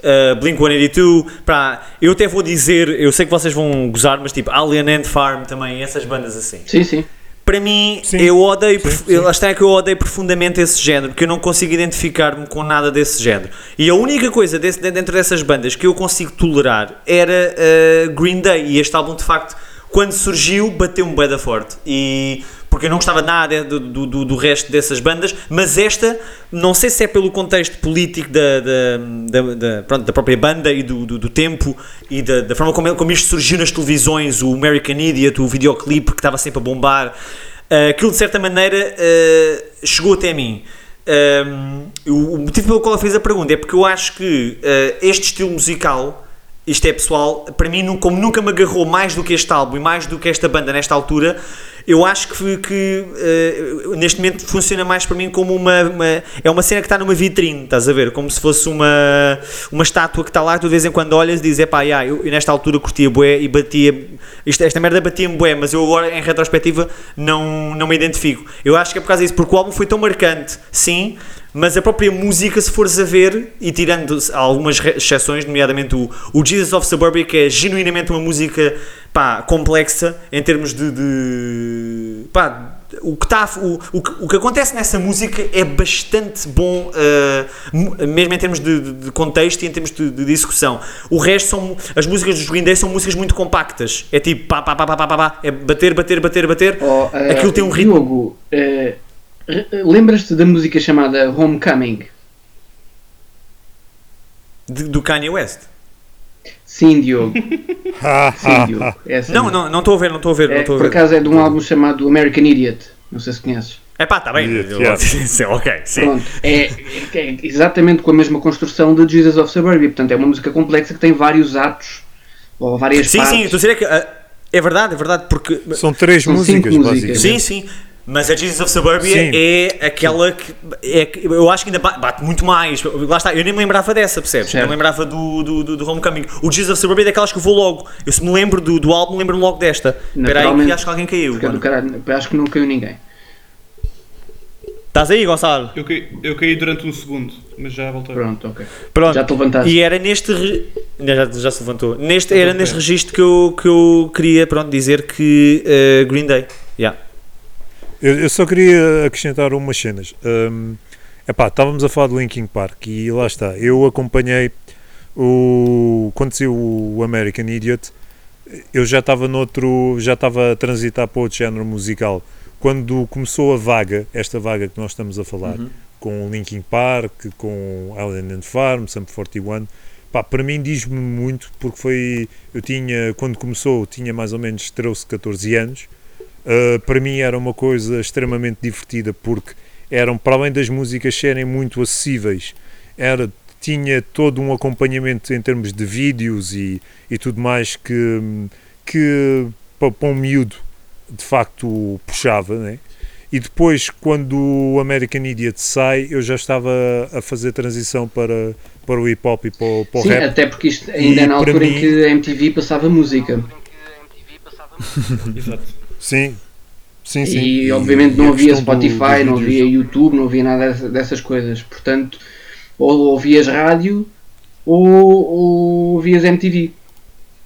eh, Blink-182 para, eu até vou dizer, eu sei que vocês vão gozar, mas tipo Alien Ant Farm também, essas bandas assim Sim, sim. Para mim, Sim. eu odeio, Sim, sim. lá está que eu odeio profundamente esse género, porque eu não consigo identificar-me com nada desse género. E a única coisa desse- dentro dessas bandas que eu consigo tolerar era uh, Green Day, e este álbum de facto, quando surgiu, bateu-me bué da forte. E porque eu não gostava nada do, do, do- resto dessas bandas, mas esta, não sei se é pelo contexto político da, da, da, da- pronto, da própria banda e do, do, do tempo e da, da forma como, como isto surgiu nas televisões, o American Idiot, o videoclipe que estava sempre a bombar, uh, aquilo de certa maneira uh, chegou até mim. Um, o, motivo pelo qual eu fiz a pergunta é porque eu acho que uh, este estilo musical isto é pessoal, para mim, como nunca me agarrou mais do que este álbum e mais do que esta banda nesta altura, eu acho que, que eh, neste momento funciona mais para mim como uma, uma- É uma cena que está numa vitrine, estás a ver? Como se fosse uma, uma estátua que está lá, tu de vez em quando olhas e dizes: pá, yeah, eu, eu nesta altura curtia bué e batia. Isto, esta merda batia-me bué, mas eu agora, em retrospectiva, não, não me identifico. Eu acho que é por causa disso, porque o álbum foi tão marcante, sim, mas a própria música, se fores a ver, e tirando algumas exceções, nomeadamente o, o Jesus of Suburbia, que é genuinamente uma música pá, complexa em termos de. de- pá, o que, tá, o, o, que, o que acontece nessa música é bastante bom, mu- mesmo em termos de, de- de contexto e em termos de, de discussão. O resto são. As músicas dos Green Day são músicas muito compactas. É tipo pá, pá, pá, pá, pá, pá, pá, é bater, bater, bater, bater. Oh, eh, Aquilo tem um ritmo. Diogo, re- lembras-te da música chamada Homecoming? do Kanye West. Sim, Diogo. Sim, Diogo. Essa Não, não, não estou a ver, não estou a ver, não É, estou a por ver. acaso é de um álbum chamado American Idiot. Não sei se conheces. É pá, está bem. Yeah, sim, ok, sim. Pronto, é, é- é exatamente com a mesma construção de Jesus of Suburbia. Portanto, é uma música complexa que tem vários atos ou várias Sim, partes. sim, estou a dizer é que. ah, é verdade, é verdade, porque. São três São músicas, músicas. basicamente. Sim, sim. Mas a Jesus of Suburbia Sim. é aquela que, é que eu acho que ainda ba- bate muito mais. Lá está, eu nem me lembrava dessa, percebes? Eu não me lembrava do, do, do, do Homecoming. O Jesus of Suburbia é daquelas que eu vou logo. Eu se me lembro do, do álbum, lembro-me logo desta. Espera aí que Naturalmente. acho que alguém caiu. Caralho, acho que não caiu ninguém. Estás aí, Gonçalo? Eu caí, eu caí durante um segundo, mas já voltei. Pronto, ok. Pronto. Já te levantaste. E era neste. re- Já, já se levantou. Neste, era neste registro que eu, que eu queria pronto, dizer que eh, Green Day. Yeah. Eu, eu só queria acrescentar umas cenas. Hum, epá, estávamos a falar de Linkin Park e lá está. Eu acompanhei o quando saiu o American Idiot. Eu já estava noutro, já estava a transitar para outro género musical. Quando começou a vaga, esta vaga que nós estamos a falar, Uhum. com Linkin Park, com Alien and Farm, Sum 41, pá, para mim diz-me muito porque foi, eu tinha, quando começou, tinha mais ou menos 13, 14 anos, Uh, para mim era uma coisa extremamente divertida porque eram, para além das músicas serem muito acessíveis, era, tinha todo um acompanhamento em termos de vídeos e, e tudo mais que, que para, para um miúdo de facto puxava, né? E depois, quando o American Idiot sai, eu já estava a fazer transição para, para o hip hop e para, o- para o Sim, rap. até porque isto ainda E é na altura em mim- que a MTV passava música. Exato. Sim, sim, sim. E, obviamente não a havia do- Spotify, dos não havia YouTube, não havia nada dessa- dessas coisas. Portanto, ou ouvias rádio ou, ou ouvias MTV.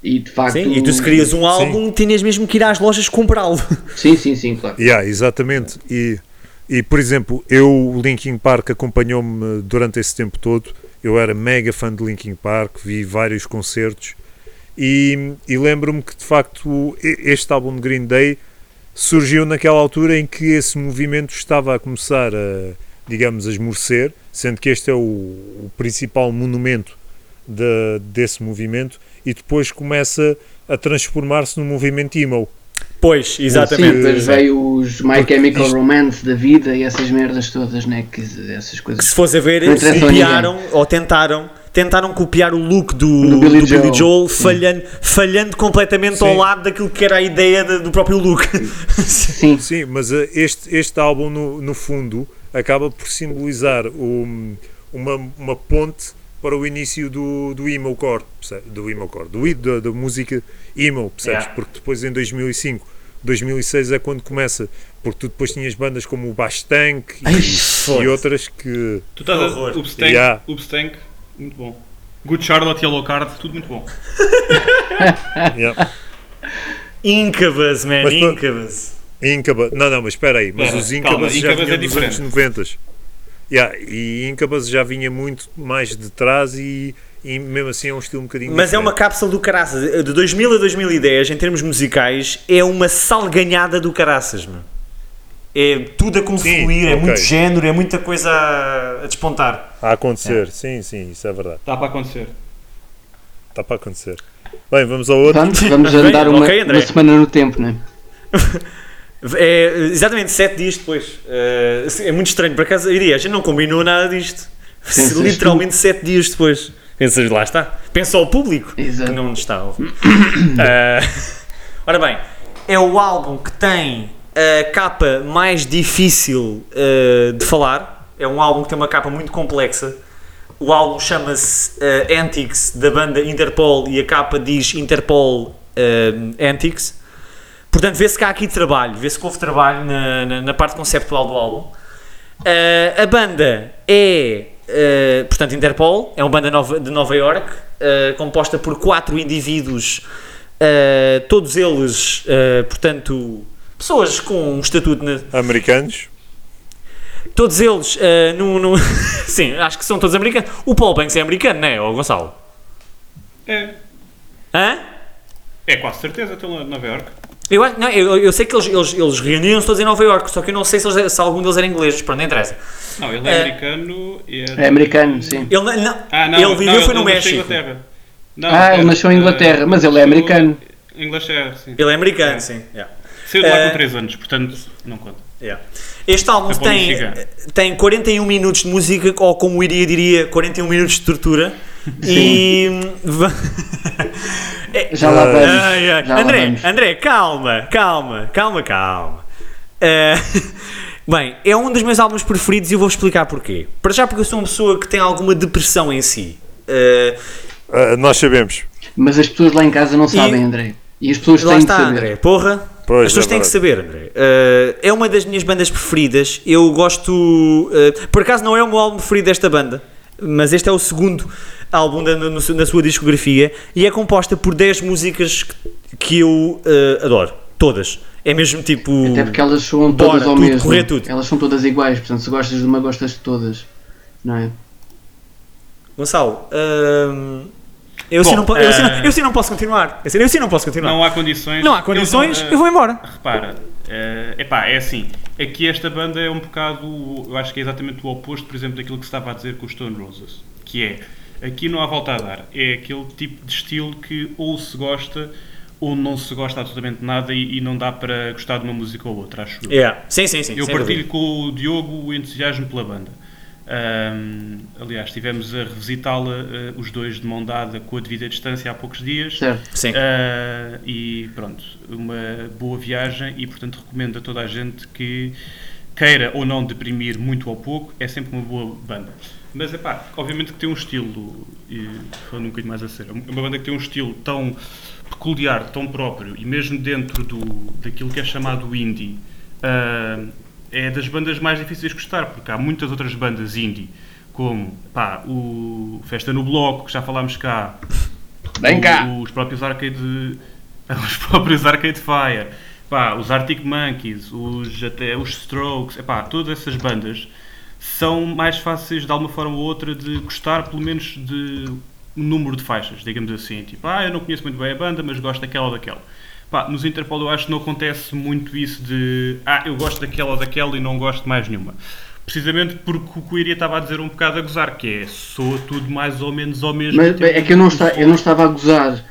E de facto. Sim, e tu se querias um álbum, tinhas mesmo que ir às lojas comprá-lo. Sim, sim, sim, claro. Yeah, exatamente. E, e, por exemplo, eu, o Linkin Park acompanhou-me durante esse tempo todo. Eu era mega fã de Linkin Park, vi vários concertos e, e lembro-me que, de facto, este álbum de Green Day surgiu naquela altura em que esse movimento estava a começar a, digamos, a esmorecer, sendo que este é o, o principal monumento de- desse movimento e depois começa a transformar-se num movimento emo. Pois, Sim, exatamente. depois veio os My Chemical Romance da vida e essas merdas todas, né? Que, essas coisas. se fosse a ver, copiaram ou tentaram, tentaram copiar o look do, Do Billy do Billy Joel. Joel, falhando, falhando completamente Sim. ao lado daquilo que era a ideia de- do próprio look. Sim, Sim, mas eh, este, este álbum, no, no fundo, acaba por simbolizar um- uma, uma ponte para o início do, do emo core, do emo core, do, da, da música emo, percebes? Yeah. Porque depois em 2005, 2006 é quando começa, porque tu depois tinhas bandas como o Bastank Ai, e, e outras que Tu estás a horror. Upstank, Yeah. Upstank, muito bom. Good Charlotte, Yellow Card, tudo muito bom. yeah, Incubus, man, Mas, Incubus. Incubus, não, não, mas espera aí, mas Espera, os Incubus já Incubus vinham é dos anos diferente. 90. Yeah, e Incubus já vinha muito mais de trás e, e mesmo assim é um estilo um bocadinho Mas é uma diferente. cápsula do caraças. De 2000 a 2010, em termos musicais, é uma salganhada do caraças, meu. É tudo a confluir, Sim, é ok. muito género, é muita coisa a, a despontar. A acontecer, sim, sim, isso é verdade. Está para acontecer. Está para acontecer. Bem, vamos ao outro. vamos, vamos andar uma, ok, André. uma semana no tempo, né? É exatamente 7 dias depois. Eh, é muito estranho, por acaso, iria, a gente não combinou nada disto. Pensas Literalmente 7 dias depois. Pensas, lá está. Pensa ao público Exato. que não nos está. Eh, ora bem, é o álbum que tem a capa mais difícil eh, de falar. É um álbum que tem uma capa muito complexa. O álbum chama-se eh, Antics, da banda Interpol, e a capa diz Interpol eh, Antics. Portanto, vê-se que há aqui trabalho, vê-se que houve trabalho na, na, na parte conceptual do álbum. Eh, a banda é, eh, portanto, Interpol, é uma banda nova, de Nova York, composta por quatro indivíduos, todos eles, portanto, pessoas com um estatuto na, Americanos. Todos eles, eh, no, no- sim, acho que são todos americanos. O Paul Banks é americano, não é, ô Gonçalo? É, Hã? é quase certeza, estou em Nova York. Eu, não, eu, eu sei que eles, eles, eles reuniram-se todos em Nova York, só que eu não sei se, eles- se algum deles era inglês, pronto, não interessa. Não, ele é, É. americano e É americano, sim. Ele, não, não, Ah, não, ele viveu não, foi no ele nasceu em México. Inglaterra. Não, Ah, ele é, nasceu em Inglaterra, mas ele é americano. Inglaterra, sim. Ele é americano, sim. yeah. Saiu de lá Eh, com 3 anos, portanto, não conta. Yeah. Este álbum tem, Michigan. tem 41 minutos de música, ou como o Iria diria, 41 minutos de tortura. E. É- Já lá vamos. Ai. Já lá André, vamos. André, calma, calma, calma, calma. Eh, bem, é um dos meus álbuns preferidos e eu vou explicar porquê. Para já, porque eu sou uma pessoa que tem alguma depressão em si. Eh, nós sabemos. Mas as pessoas lá em casa não sabem, André. E as pessoas Lá têm está, de saber. André. Porra. Pois, As pessoas é têm que saber, André. Uh, é uma das minhas bandas preferidas. Eu gosto. uh, por acaso não é o meu álbum preferido desta banda, mas este é o segundo álbum da, no- na sua discografia e é composta por 10 músicas que, que eu uh, adoro. Todas. É mesmo tipo. Até porque elas são Bora, todas ao tudo, mesmo. correr tudo. Elas são todas iguais, portanto, se gostas de uma, gostas de todas. Não é? Gonçalo, um, eu, Bom, não, po- eu, assim não- eh, eu assim não posso continuar. Eu eu assim não posso continuar. Não há condições. Não há condições, Eu, vou embora. Repara, é epá, é assim. Aqui esta banda é um bocado. Eu acho que é exatamente o oposto, por exemplo, daquilo que se estava a dizer com os Stone Roses. Que é. Aqui não há volta a dar. É aquele tipo de estilo que ou se gosta ou não se gosta absolutamente nada e, e não dá para gostar de uma música ou outra, acho eu. Yeah. Sim, sim, sim. Eu sem partilho com o Diogo o entusiasmo pela banda. Ahm, aliás, estivemos a revisitá-la eh, os dois de mão dada com a devida distância há poucos dias. Certo. Sim. Ah, e pronto, uma boa viagem e portanto recomendo a toda a gente que queira ou não deprimir muito ou pouco, é sempre uma boa banda. Mas é pá, obviamente que tem um estilo, e falando um bocadinho mais a sério, é uma banda que tem um estilo tão peculiar, tão próprio e mesmo dentro do, daquilo que é chamado indie, ah, é das bandas mais difíceis de gostar, porque há muitas outras bandas indie, como pá, o Festa no Bloco, que já falámos cá, Vem cá! o- Os próprios Arcade. Os próprios Arcade Fire. Pá, os Arctic Monkeys, os, até os Strokes, epá, todas essas bandas são mais fáceis de alguma forma ou outra de gostar, pelo menos de um número de faixas, digamos assim. Tipo, ah, eu não conheço muito bem a banda, mas gosto daquela ou daquela. Pá, nos Interpol eu acho que não acontece muito isso de ah, eu gosto daquela ou daquela e não gosto mais nenhuma. Precisamente porque o que o Iria estava a dizer um bocado a gozar, que é soa tudo mais ou menos ao mesmo Mas tempo. é que eu não, está, eu não estava a gozar.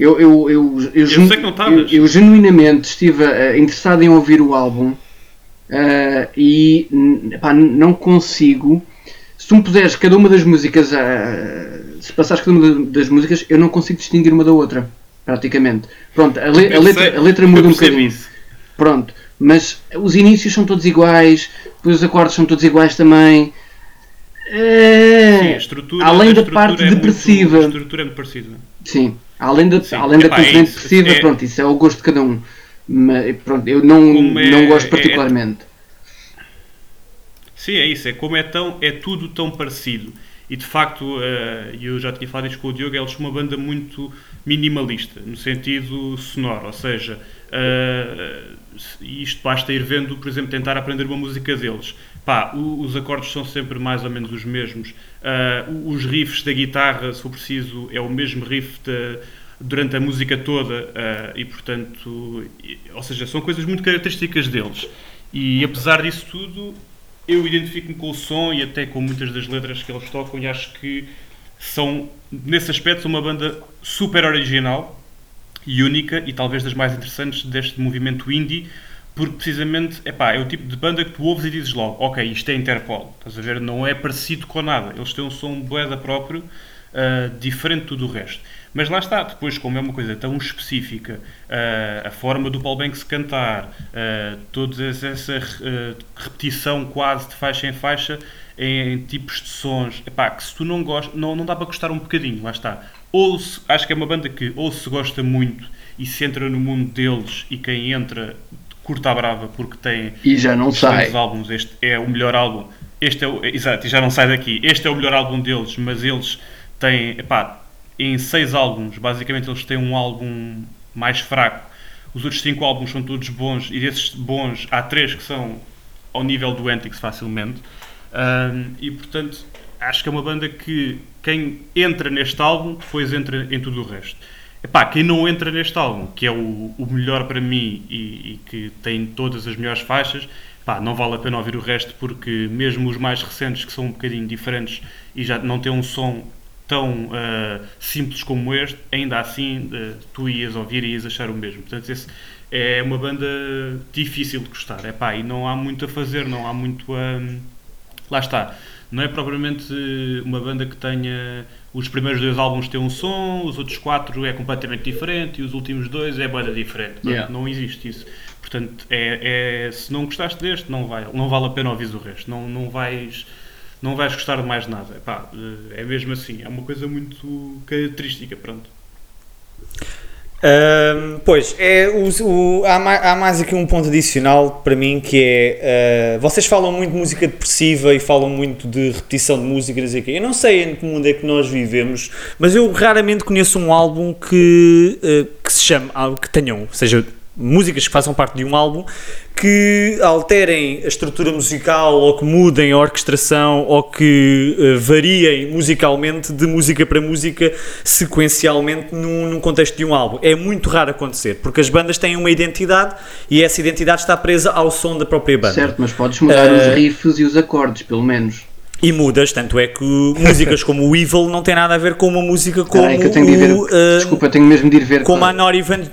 Eu, eu, eu, eu, sei que não estavas. eu, eu genuinamente estive eh, interessado em ouvir o álbum eh, e pá, não consigo. Se tu me puseres cada uma das músicas, eh, se passares cada uma da- das músicas, eu não consigo distinguir uma da outra, praticamente. Pronto, a, le- a letra, a letra muda um bocadinho. isso. Pronto, mas os inícios são todos iguais, depois os acordes são todos iguais também. Eh, Sim, estrutura, além da parte é muito- depressiva. a estrutura é muito parecida. Sim, além da, Sim. além da Epá, é componente isso, depressiva, é- pronto, isso é o gosto de cada um. Mas, pronto, eu não, Como é- não gosto é- particularmente. Sim, é isso. É como é tão, é tudo tão parecido. E de facto, eh, eu já tinha falado isto com o Diogo, eles são uma banda muito minimalista, no sentido sonoro. Ou seja, eh, isto basta ir vendo, por exemplo, tentar aprender uma música deles. Pá, os acordes são sempre mais ou menos os mesmos. Eh, os riffs da guitarra, se for preciso, é o mesmo riff da- durante a música toda. eh, e portanto, e- ou seja, são coisas muito características deles. E apesar disso tudo, eu identifico-me com o som e até com muitas das letras que eles tocam e acho que são, nesse aspecto, são uma banda super original e única e talvez das mais interessantes deste movimento indie, porque precisamente epá, é o tipo de banda que tu ouves e dizes logo, ok, isto é Interpol, estás a ver? Não é parecido com nada, eles têm um som boeda próprio, ah, diferente de tudo o resto. Mas lá está, depois, como é uma coisa tão específica, ah, a forma do Paul Banks cantar, ah, toda essa ah, repetição quase de faixa em faixa em tipos de sons, epá, que se tu não gostas, não, não dá para gostar um bocadinho, lá está. Ou se- acho que é uma banda que ou se gosta muito e se entra no mundo deles e quem entra curta a brava porque tem E já não sai. álbuns, este é o melhor álbum. Este é o, exato, e já não sai daqui. Este é o melhor álbum deles, mas eles têm, epá, em seis álbuns, basicamente eles têm um álbum mais fraco. Os outros cinco álbuns são todos bons e desses bons há três que são ao nível do Antics facilmente. Ahm, e portanto, acho que é uma banda que quem entra neste álbum depois entra em tudo o resto. Epá, quem não entra neste álbum, que é o, o melhor para mim e, e que tem todas as melhores faixas, pá, não vale a pena ouvir o resto porque mesmo os mais recentes que são um bocadinho diferentes e já não têm um som tão ah, simples como este, ainda assim ah, tu ias ouvir e ias achar o mesmo. Portanto, esse é uma banda difícil de gostar. Epá, e não há muito a fazer, não há muito a... Lá está. Não é propriamente uma banda que tenha os primeiros dois álbuns têm um som, os outros quatro é completamente diferente e os últimos dois é banda diferente. Pronto, Yeah. Não existe isso. Portanto, é, é- se não gostaste deste, não, vai, não vale a pena ouvir o resto. Não, não, vais, não vais gostar de mais nada. Epá, é mesmo assim. É uma coisa muito característica. Pronto. Ahm, pois, é, o, o- há, mais, há mais aqui um ponto adicional para mim que é. ah, vocês falam muito de música depressiva e falam muito de repetição de música, o quê. Eu não sei em que mundo é que nós vivemos, mas eu raramente conheço um álbum que, ah, que se chame. ah, que tenham, seja músicas que façam parte de um álbum que alterem a estrutura musical ou que mudem a orquestração ou que eh, variem musicalmente de música para música sequencialmente num, num contexto de um álbum. É muito raro acontecer porque as bandas têm uma identidade e essa identidade está presa ao som da própria banda. Certo, mas podes mudar Eh, os riffs e os acordes, pelo menos. E mudas, tanto é que músicas como o Evil não tem nada a ver com uma música como que eu tenho de ir ver. o, eh, Desculpa, tenho mesmo de ir ver. como a Not Even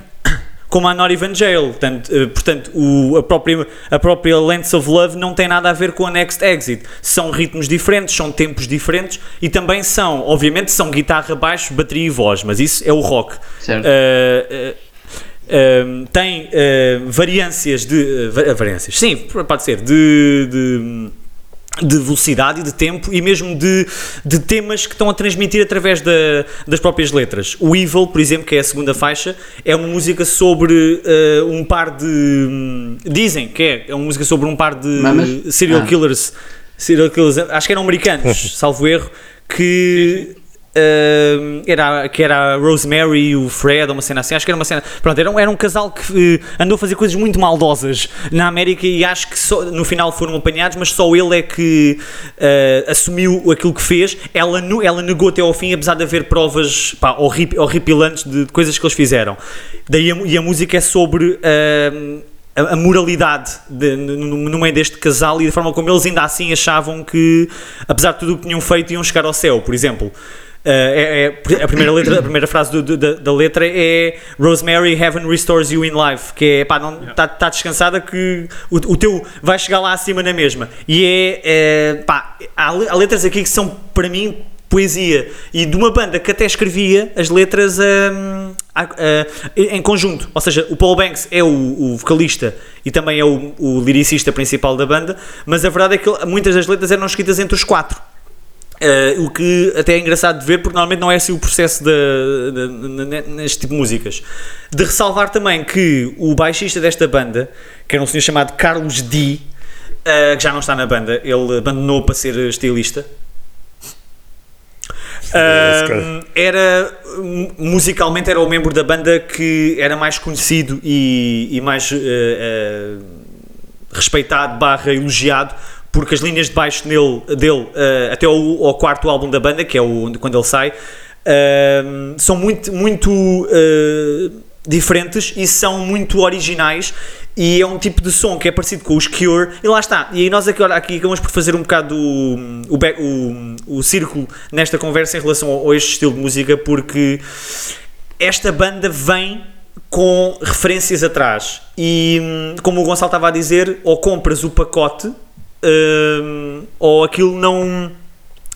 como a Not Even Jail portanto, eh, portanto o, a, própria, a própria Lengths of Love não tem nada a ver com a Next Exit. São ritmos diferentes, são tempos diferentes e também são, obviamente são guitarra, baixo, bateria e voz, mas isso é o rock. Certo. Eh, eh, eh, tem eh, variâncias de va- variâncias, sim, pode ser de- de de velocidade e de tempo e mesmo de, de temas que estão a transmitir através da, das próprias letras. O Evil, por exemplo, que é a segunda faixa, é uma música sobre eh, um par de. hum, Dizem que é, é uma música sobre um par de Mamas? serial Ah. killers. Serial killers, acho que eram americanos, salvo erro, que. Era, que era a Rosemary e o Fred, uma cena assim, acho que era uma cena. Pronto, era era um casal que eh, andou a fazer coisas muito maldosas na América e acho que só- no final foram apanhados, mas só ele é que eh, assumiu aquilo que fez. Ela, ela negou até ao fim, apesar de haver provas pá, horrip- horripilantes de, de coisas que eles fizeram. Daí a, e a música é sobre. a, a moralidade de- no- no meio deste casal e da forma como eles ainda assim achavam que, apesar de tudo o que tinham feito, iam chegar ao céu, por exemplo. É, é- a, primeira letra, a primeira frase do- do- da, da letra é Rosemary, heaven restores you in life. Que é pá, está tá descansada que o, o teu vai chegar lá acima na mesma. E é, é, pá, há, há letras aqui que são para mim poesia e de uma banda que até escrevia as letras hum, a- a- em conjunto. Ou seja, o Paul Banks é o, o vocalista e também é o, o lyricista principal da banda, mas a verdade é que muitas das letras eram escritas entre os quatro. Uh, o que até é engraçado de ver, porque normalmente não é assim o processo de, neste tipo de músicas. De ressalvar também que o baixista desta banda, que era um senhor chamado Carlos D, uh, que já não está na banda, ele abandonou para ser estilista. Um, era musicalmente era o membro da banda que era mais conhecido e, e mais uh, uh, respeitado barra elogiado porque as linhas de baixo nele, dele uh, até ao, ao quarto álbum da banda que é o, quando ele sai uh, são muito muito uh, diferentes e são muito originais. E é um tipo de som que é parecido com os Cure e lá está, e aí nós aqui, aqui acabamos por fazer um bocado o, o, o, o círculo nesta conversa em relação a este estilo de música porque esta banda vem com referências atrás. E hum, como o Gonçalo estava a dizer ou compras o pacote ou aquilo não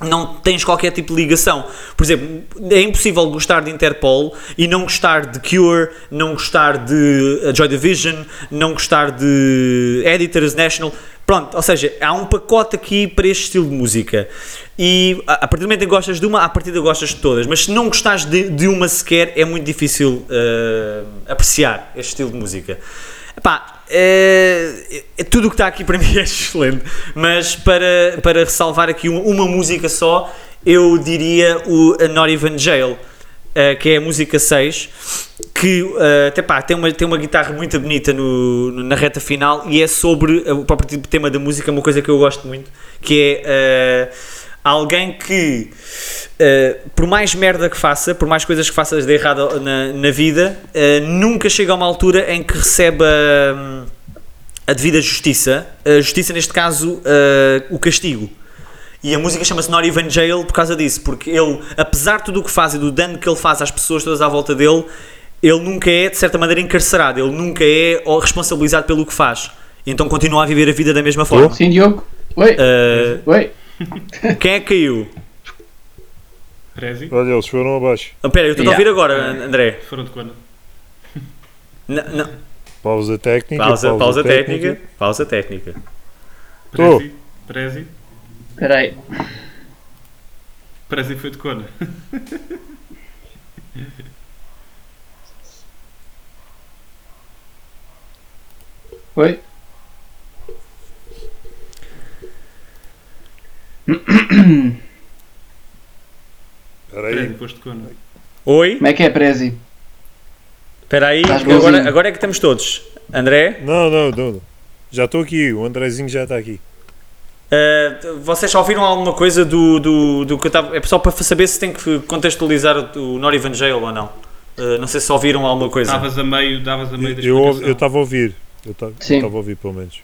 não tens qualquer tipo de ligação. Por exemplo, é impossível gostar de Interpol e não gostar de Cure, não gostar de uh, Joy Division, não gostar de Editors National. Pronto, ou seja, há um pacote aqui para este estilo de música. E a a partir do momento em que gostas de uma, à partida gostas de todas. Mas se não gostares de, de uma sequer, é muito difícil uh, apreciar este estilo de música. Epá, é, é- tudo o que está aqui para mim é excelente, mas para, para ressalvar aqui uma, uma música só, eu diria o A Not Even Jail, eh, que é a música 6, que eh, até pá, tem, uma, tem uma guitarra muito bonita no, no- na reta final e é sobre o próprio tipo de tema da música, uma coisa que eu gosto muito, que é eh, alguém que Uh, por mais merda que faça, por mais coisas que faças de errado na, na vida, uh, nunca chega a uma altura em que recebe a, a devida justiça. A justiça, neste caso, uh, o castigo. E a música chama-se Not Even Jail por causa disso, porque ele, apesar de tudo o que faz e do dano que ele faz às pessoas todas à volta dele, ele nunca é, de certa maneira, encarcerado, ele nunca é responsabilizado pelo que faz. Então continua a viver a vida da mesma forma. Sim, Diogo? Oi? Uh, Oi? quem é que caiu? Prezi, Olha, eles foram abaixo. Oh, Espera, eu estou a Yeah. ouvir agora, André. foram de quando? Não, não. Pausa técnica. Pausa, pausa técnica. Pausa técnica. Tô. Prezi, Prezi, Espera aí. Prezi foi de quando? Oi? Espera aí. depois de quando? Oi? Como é que é, Prezi? Espera aí, agora, agora é que estamos todos. André, Não, não, não. Já estou aqui. O Andrezinho já está aqui. uh, vocês já ouviram alguma coisa do, do, do que eu estava. É só para saber se tem que contextualizar o, o Not Even Jail ou não. Uh, não sei se ouviram alguma coisa. Davas a meio, davas a meio da Eu explicação. eu estava a ouvir. Eu estava a ouvir, pelo menos.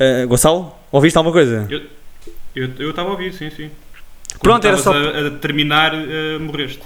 Uh, Gonçalo, ouviste alguma coisa? Eu eu estava a ouvir, sim, sim. Pronto, Quando era só- A, a terminar, eh, morreste.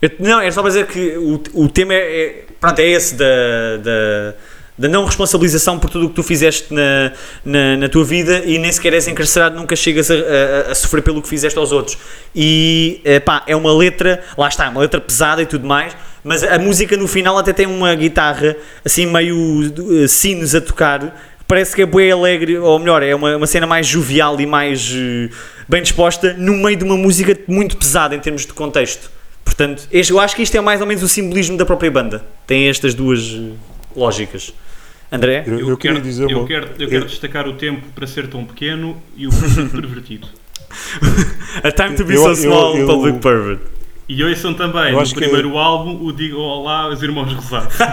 Eu- não, era só para dizer que o, o tema é, é- pronto, é esse da, da, da não responsabilização por tudo o que tu fizeste na, na, na tua vida e nem sequer és encarcerado, nunca chegas a, a- a sofrer pelo que fizeste aos outros. E eh, pá, é uma letra, lá está, uma letra pesada e tudo mais, mas a música no final até tem uma guitarra assim meio uh, sinos a tocar. Parece que é bem alegre, ou melhor, é uma, uma cena mais jovial e mais eh, bem disposta no meio de uma música muito pesada em termos de contexto. Portanto, este- eu acho que isto é mais ou menos o simbolismo da própria banda. Tem estas duas eh, lógicas. André? Eu, Eu, eu quero, dizer eu, uma. quero, eu quero destacar o tempo para ser tão pequeno e o pervertido. A Time to Be Eu- So Small, eu- Public Pervert. E ouçam também, no que- primeiro álbum, o Digam Olá aos Irmãos Rosados.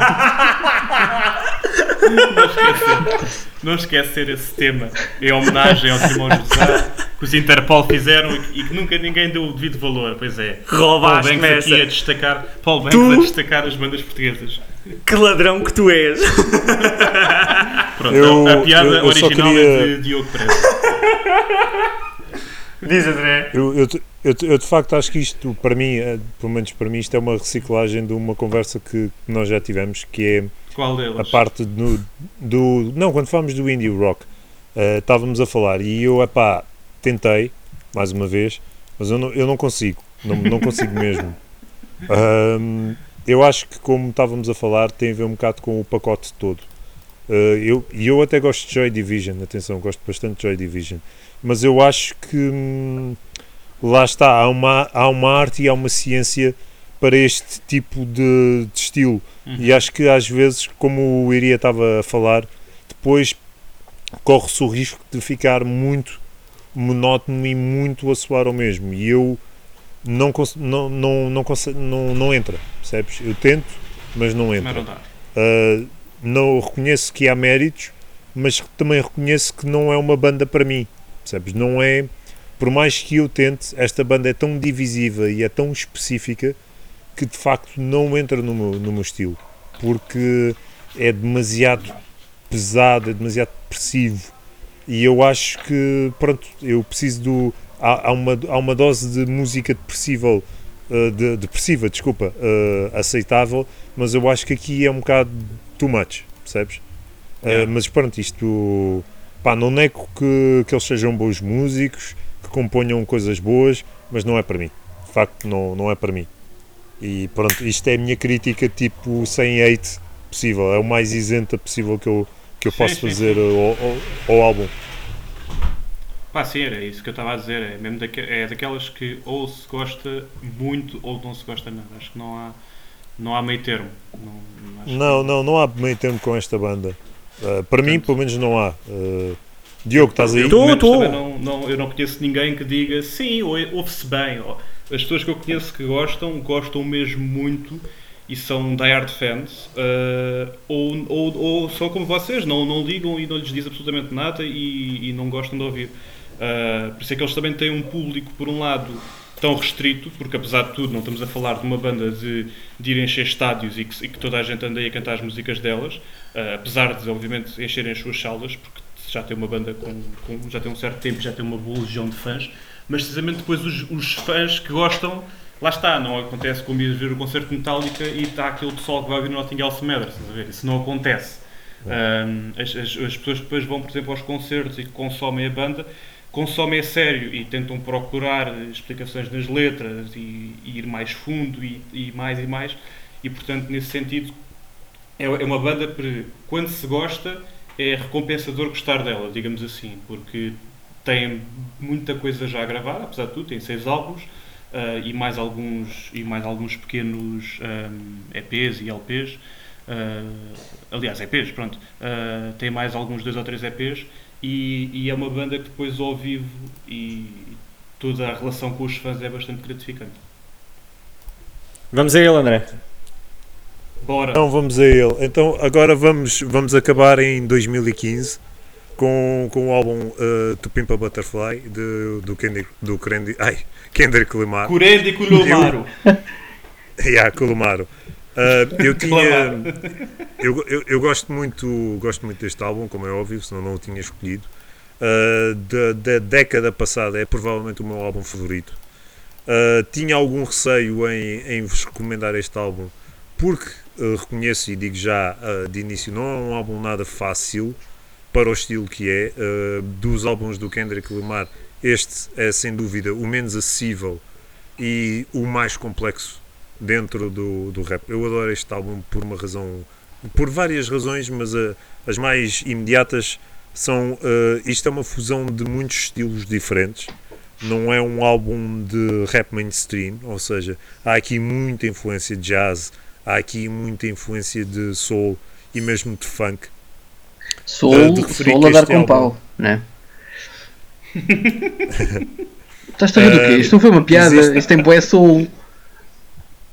não, esquecer, não esquecer esse tema em homenagem aos Irmãos Rosados que os Interpol fizeram e que, nunca ninguém deu o devido valor. Pois é. Paul Roubaste Banks essa. aqui a destacar, Paul Banks Tu? a destacar as bandas portuguesas. Que ladrão que tu és. Pronto, Eu- a piada eu- eu só original queria- é de Diogo Pereira. Diz André. Eu, eu, eu, eu, de facto acho que isto, para mim, eh, pelo menos para mim, isto é uma reciclagem de uma conversa que nós já tivemos, que é Qual deles? a parte do, do. Não, quando falamos do indie rock, uh, estávamos a falar e eu, epá, tentei, mais uma vez, mas eu não, eu não consigo, não, não consigo mesmo. Um, eu acho que, como estávamos a falar, tem a ver um bocado com o pacote todo. Uh, eu, e eu até gosto de Joy Division, atenção, gosto bastante de Joy Division, mas eu acho que hum, lá está, há uma, há uma arte e há uma ciência para este tipo de, de estilo. Uhum. E acho que às vezes, como o Iria estava a falar, depois corre-se o risco de ficar muito monótono e muito a soar ao mesmo. E eu não, não, não, não, não, não entra, percebes? Eu tento, mas não entra. Uh, não reconheço que há méritos, mas também reconheço que não é uma banda para mim, percebes? Não é, por mais que eu tente, esta banda é tão divisiva e é tão específica que de facto não entra no meu, no meu estilo, porque é demasiado pesado, é demasiado depressivo e eu acho que, pronto, eu preciso do. Há, há uma, há uma dose de música depressível, uh, de, depressiva, desculpa, uh, aceitável, mas eu acho que aqui é um bocado too much, percebes? Uh, Yeah. mas pronto, isto. Pá, não nego que, que eles sejam bons músicos, que componham coisas boas, mas não é para mim. De facto, não, não é para mim. E pronto, isto é a minha crítica, tipo, sem hate possível. É o mais isenta possível que eu, que eu Sim, posso sim, fazer ao, ao, ao álbum. Pá, sim, era isso que eu estava a dizer. É, mesmo daque- é daquelas que ou se gosta muito ou não se gosta nada. Acho que não há, não há meio termo. Não, Não, não, não há meio termo com esta banda. Uh, para mim, pelo menos, não há. Uh, Diogo, estás aí? Tô. também Não, não, eu não conheço ninguém que diga sim, ou- ouve-se bem. ou- As pessoas que eu conheço que gostam, gostam mesmo muito e são die-hard fans, eh, ou, ou, ou são como vocês, não, não ligam e não lhes diz absolutamente nada e, e não gostam de ouvir. Eh, por isso é que eles também têm um público, por um lado, tão restrito, porque apesar de tudo, não estamos a falar de uma banda de, de ir encher estádios e que, e que toda a gente anda aí a cantar as músicas delas, eh, apesar de, obviamente, encherem as suas salas, porque já tem uma banda com, com- já tem um certo tempo, já tem uma boa legião de fãs, mas precisamente depois os, os fãs que gostam, lá está, não acontece como ir ver o concerto de Metallica e está aquele pessoal que vai ouvir Notting Hill Matters, estás a ver? Isso não acontece. Um, as, as- as pessoas que depois vão, por exemplo, aos concertos e que consomem a banda, consomem a sério e tentam procurar explicações nas letras e, e ir mais fundo e, e mais e mais, e portanto, nesse sentido, é, é uma banda que, quando se gosta, é recompensador gostar dela, digamos assim, porque tem muita coisa já gravada, apesar de tudo, tem seis álbuns ah, e mais alguns e mais alguns pequenos ahm, EPs e LPs. ah, aliás, EPs, pronto. Ah, tem mais alguns dois ou três EPs e, e é uma banda que depois ao vivo e toda a relação com os fãs é bastante gratificante. Vamos a ele, André. Bora! Então vamos a ele. Então agora vamos, vamos acabar em 2015 com, com o álbum uh, To Pimp a Butterfly de, do Kendrick, do Kendrick, ai, Kendrick Lamar. Curende Kulumaro! Yeah, Colomaro. Uh, eu tinha. Eu, eu, eu gosto, muito, gosto muito deste álbum, como é óbvio, senão não o tinha escolhido. Uh, da, da década passada é provavelmente o meu álbum favorito. Uh, tinha algum receio em, em vos recomendar este álbum, porque reconheço e digo já de início, não é um álbum nada fácil para o estilo que é. Uh, dos álbuns do Kendrick Lamar, este é sem dúvida o menos acessível e o mais complexo dentro do, do rap. Eu adoro este álbum por uma razão, por várias razões, mas uh, as mais imediatas são uh, isto é uma fusão de muitos estilos diferentes. Não é um álbum de rap mainstream, ou seja, há aqui muita influência de jazz, há aqui muita influência de soul e mesmo de funk. Soul, a dar este com álbum- pau, né? Estás a ver do quê? Isto não foi uma piada, existe- isto tem boé soul.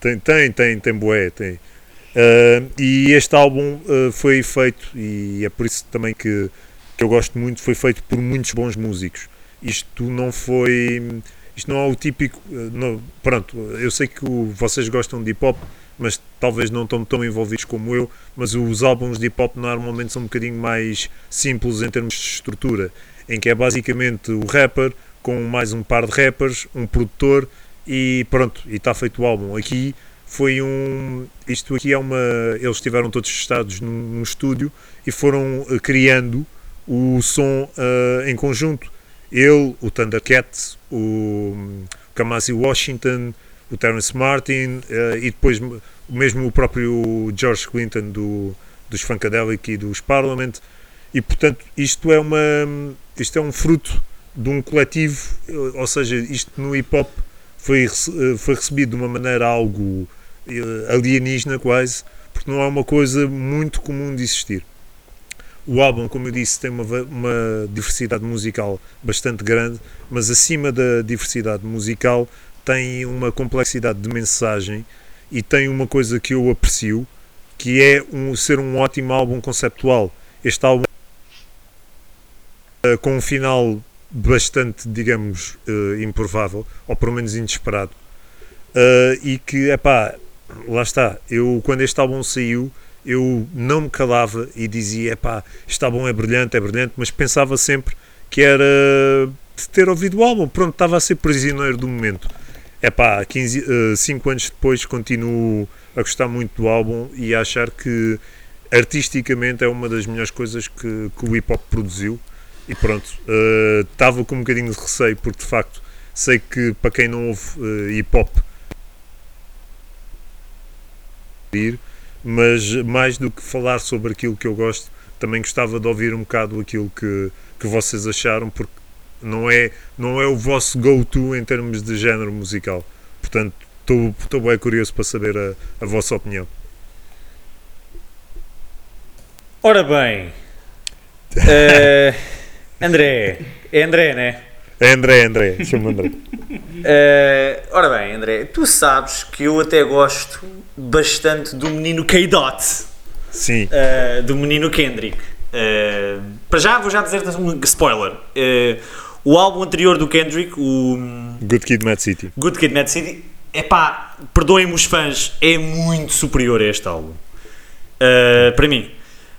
Tem, tem, tem, tem bué, tem. Uh, e este álbum uh, foi feito, e é por isso também que, que eu gosto muito, foi feito por muitos bons músicos. Isto não foi. Isto não é o típico. uh, não- pronto, eu sei que o- vocês gostam de hip hop, mas talvez não estão tão envolvidos como eu. Mas os álbuns de hip hop normalmente são um bocadinho mais simples em termos de estrutura, em que é basicamente o rapper com mais um par de rappers, um produtor e pronto, e está feito o álbum. Aqui foi um. Isto aqui é uma. Eles estiveram todos estados num, num estúdio e foram uh, criando o som uh, em conjunto. Ele, o Thundercat, o Kamasi Washington, o Terence Martin uh, e depois mesmo o próprio George Clinton do, dos Funkadelic e dos Parliament. E portanto, isto é, uma, isto é um fruto de um coletivo, ou seja, isto no hip hop foi, foi recebido de uma maneira algo alienígena quase, porque não é uma coisa muito comum de existir. O álbum, como eu disse, tem uma, uma diversidade musical bastante grande, mas acima da diversidade musical tem uma complexidade de mensagem e tem uma coisa que eu aprecio, que é um, ser um ótimo álbum conceptual. Este álbum uh, com um final bastante, digamos, uh, improvável, ou pelo menos inesperado, uh, e que, é pá, lá está, eu quando este álbum saiu, eu não me calava e dizia, epá, este álbum é brilhante, é brilhante, mas pensava sempre que era de ter ouvido o álbum, pronto, estava a ser prisioneiro do momento. Epá, 5 uh, anos depois continuo a gostar muito do álbum e a achar que artisticamente é uma das melhores coisas que, que o hip hop produziu. E pronto, estava uh, com um bocadinho de receio porque de facto sei que para quem não ouve uh, hip hop mas mais do que falar sobre aquilo que eu gosto, também gostava de ouvir um bocado aquilo que, que vocês acharam, porque não é, não é o vosso go-to em termos de género musical. Portanto, estou bem curioso para saber a, a vossa opinião. Ora bem, uh, André, é André, né? É André, André, chama André. Uh, ora bem, André, tu sabes que eu até gosto bastante do menino K-Dot. Sim. Uh, do menino Kendrick. Para já, vou já dizer um spoiler. O álbum anterior do Kendrick, o. Good Kid, Mad City. Good Kid, Mad City, é pá, perdoem-me os fãs, é muito superior a este álbum. para mim.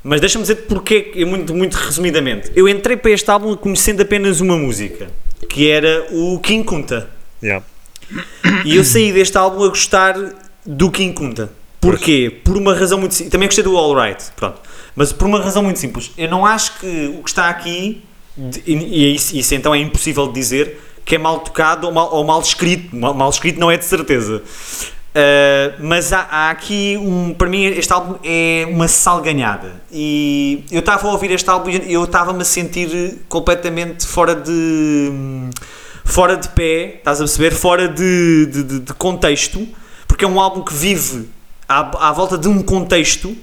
Mas deixa-me dizer porque, muito, muito resumidamente. Eu entrei para este álbum conhecendo apenas uma música que era o King Kunta. Yeah. E eu saí deste álbum a gostar do King Kunta. Porquê? Por uma razão muito simples. Também gostei do All Right, pronto. Mas por uma razão muito simples. Eu não acho que o que está aqui, e isso, isso então é impossível de dizer, que é mal tocado ou mal, ou mal escrito. Mal, mal, escrito não é de certeza. Uh, mas há, há, aqui um. Para mim, este álbum é uma salganhada. E eu estava a ouvir este álbum e eu estava-me a sentir completamente fora de. fora de pé, estás a perceber? Fora de, de, de, de contexto, porque é um álbum que vive à, à volta de um contexto.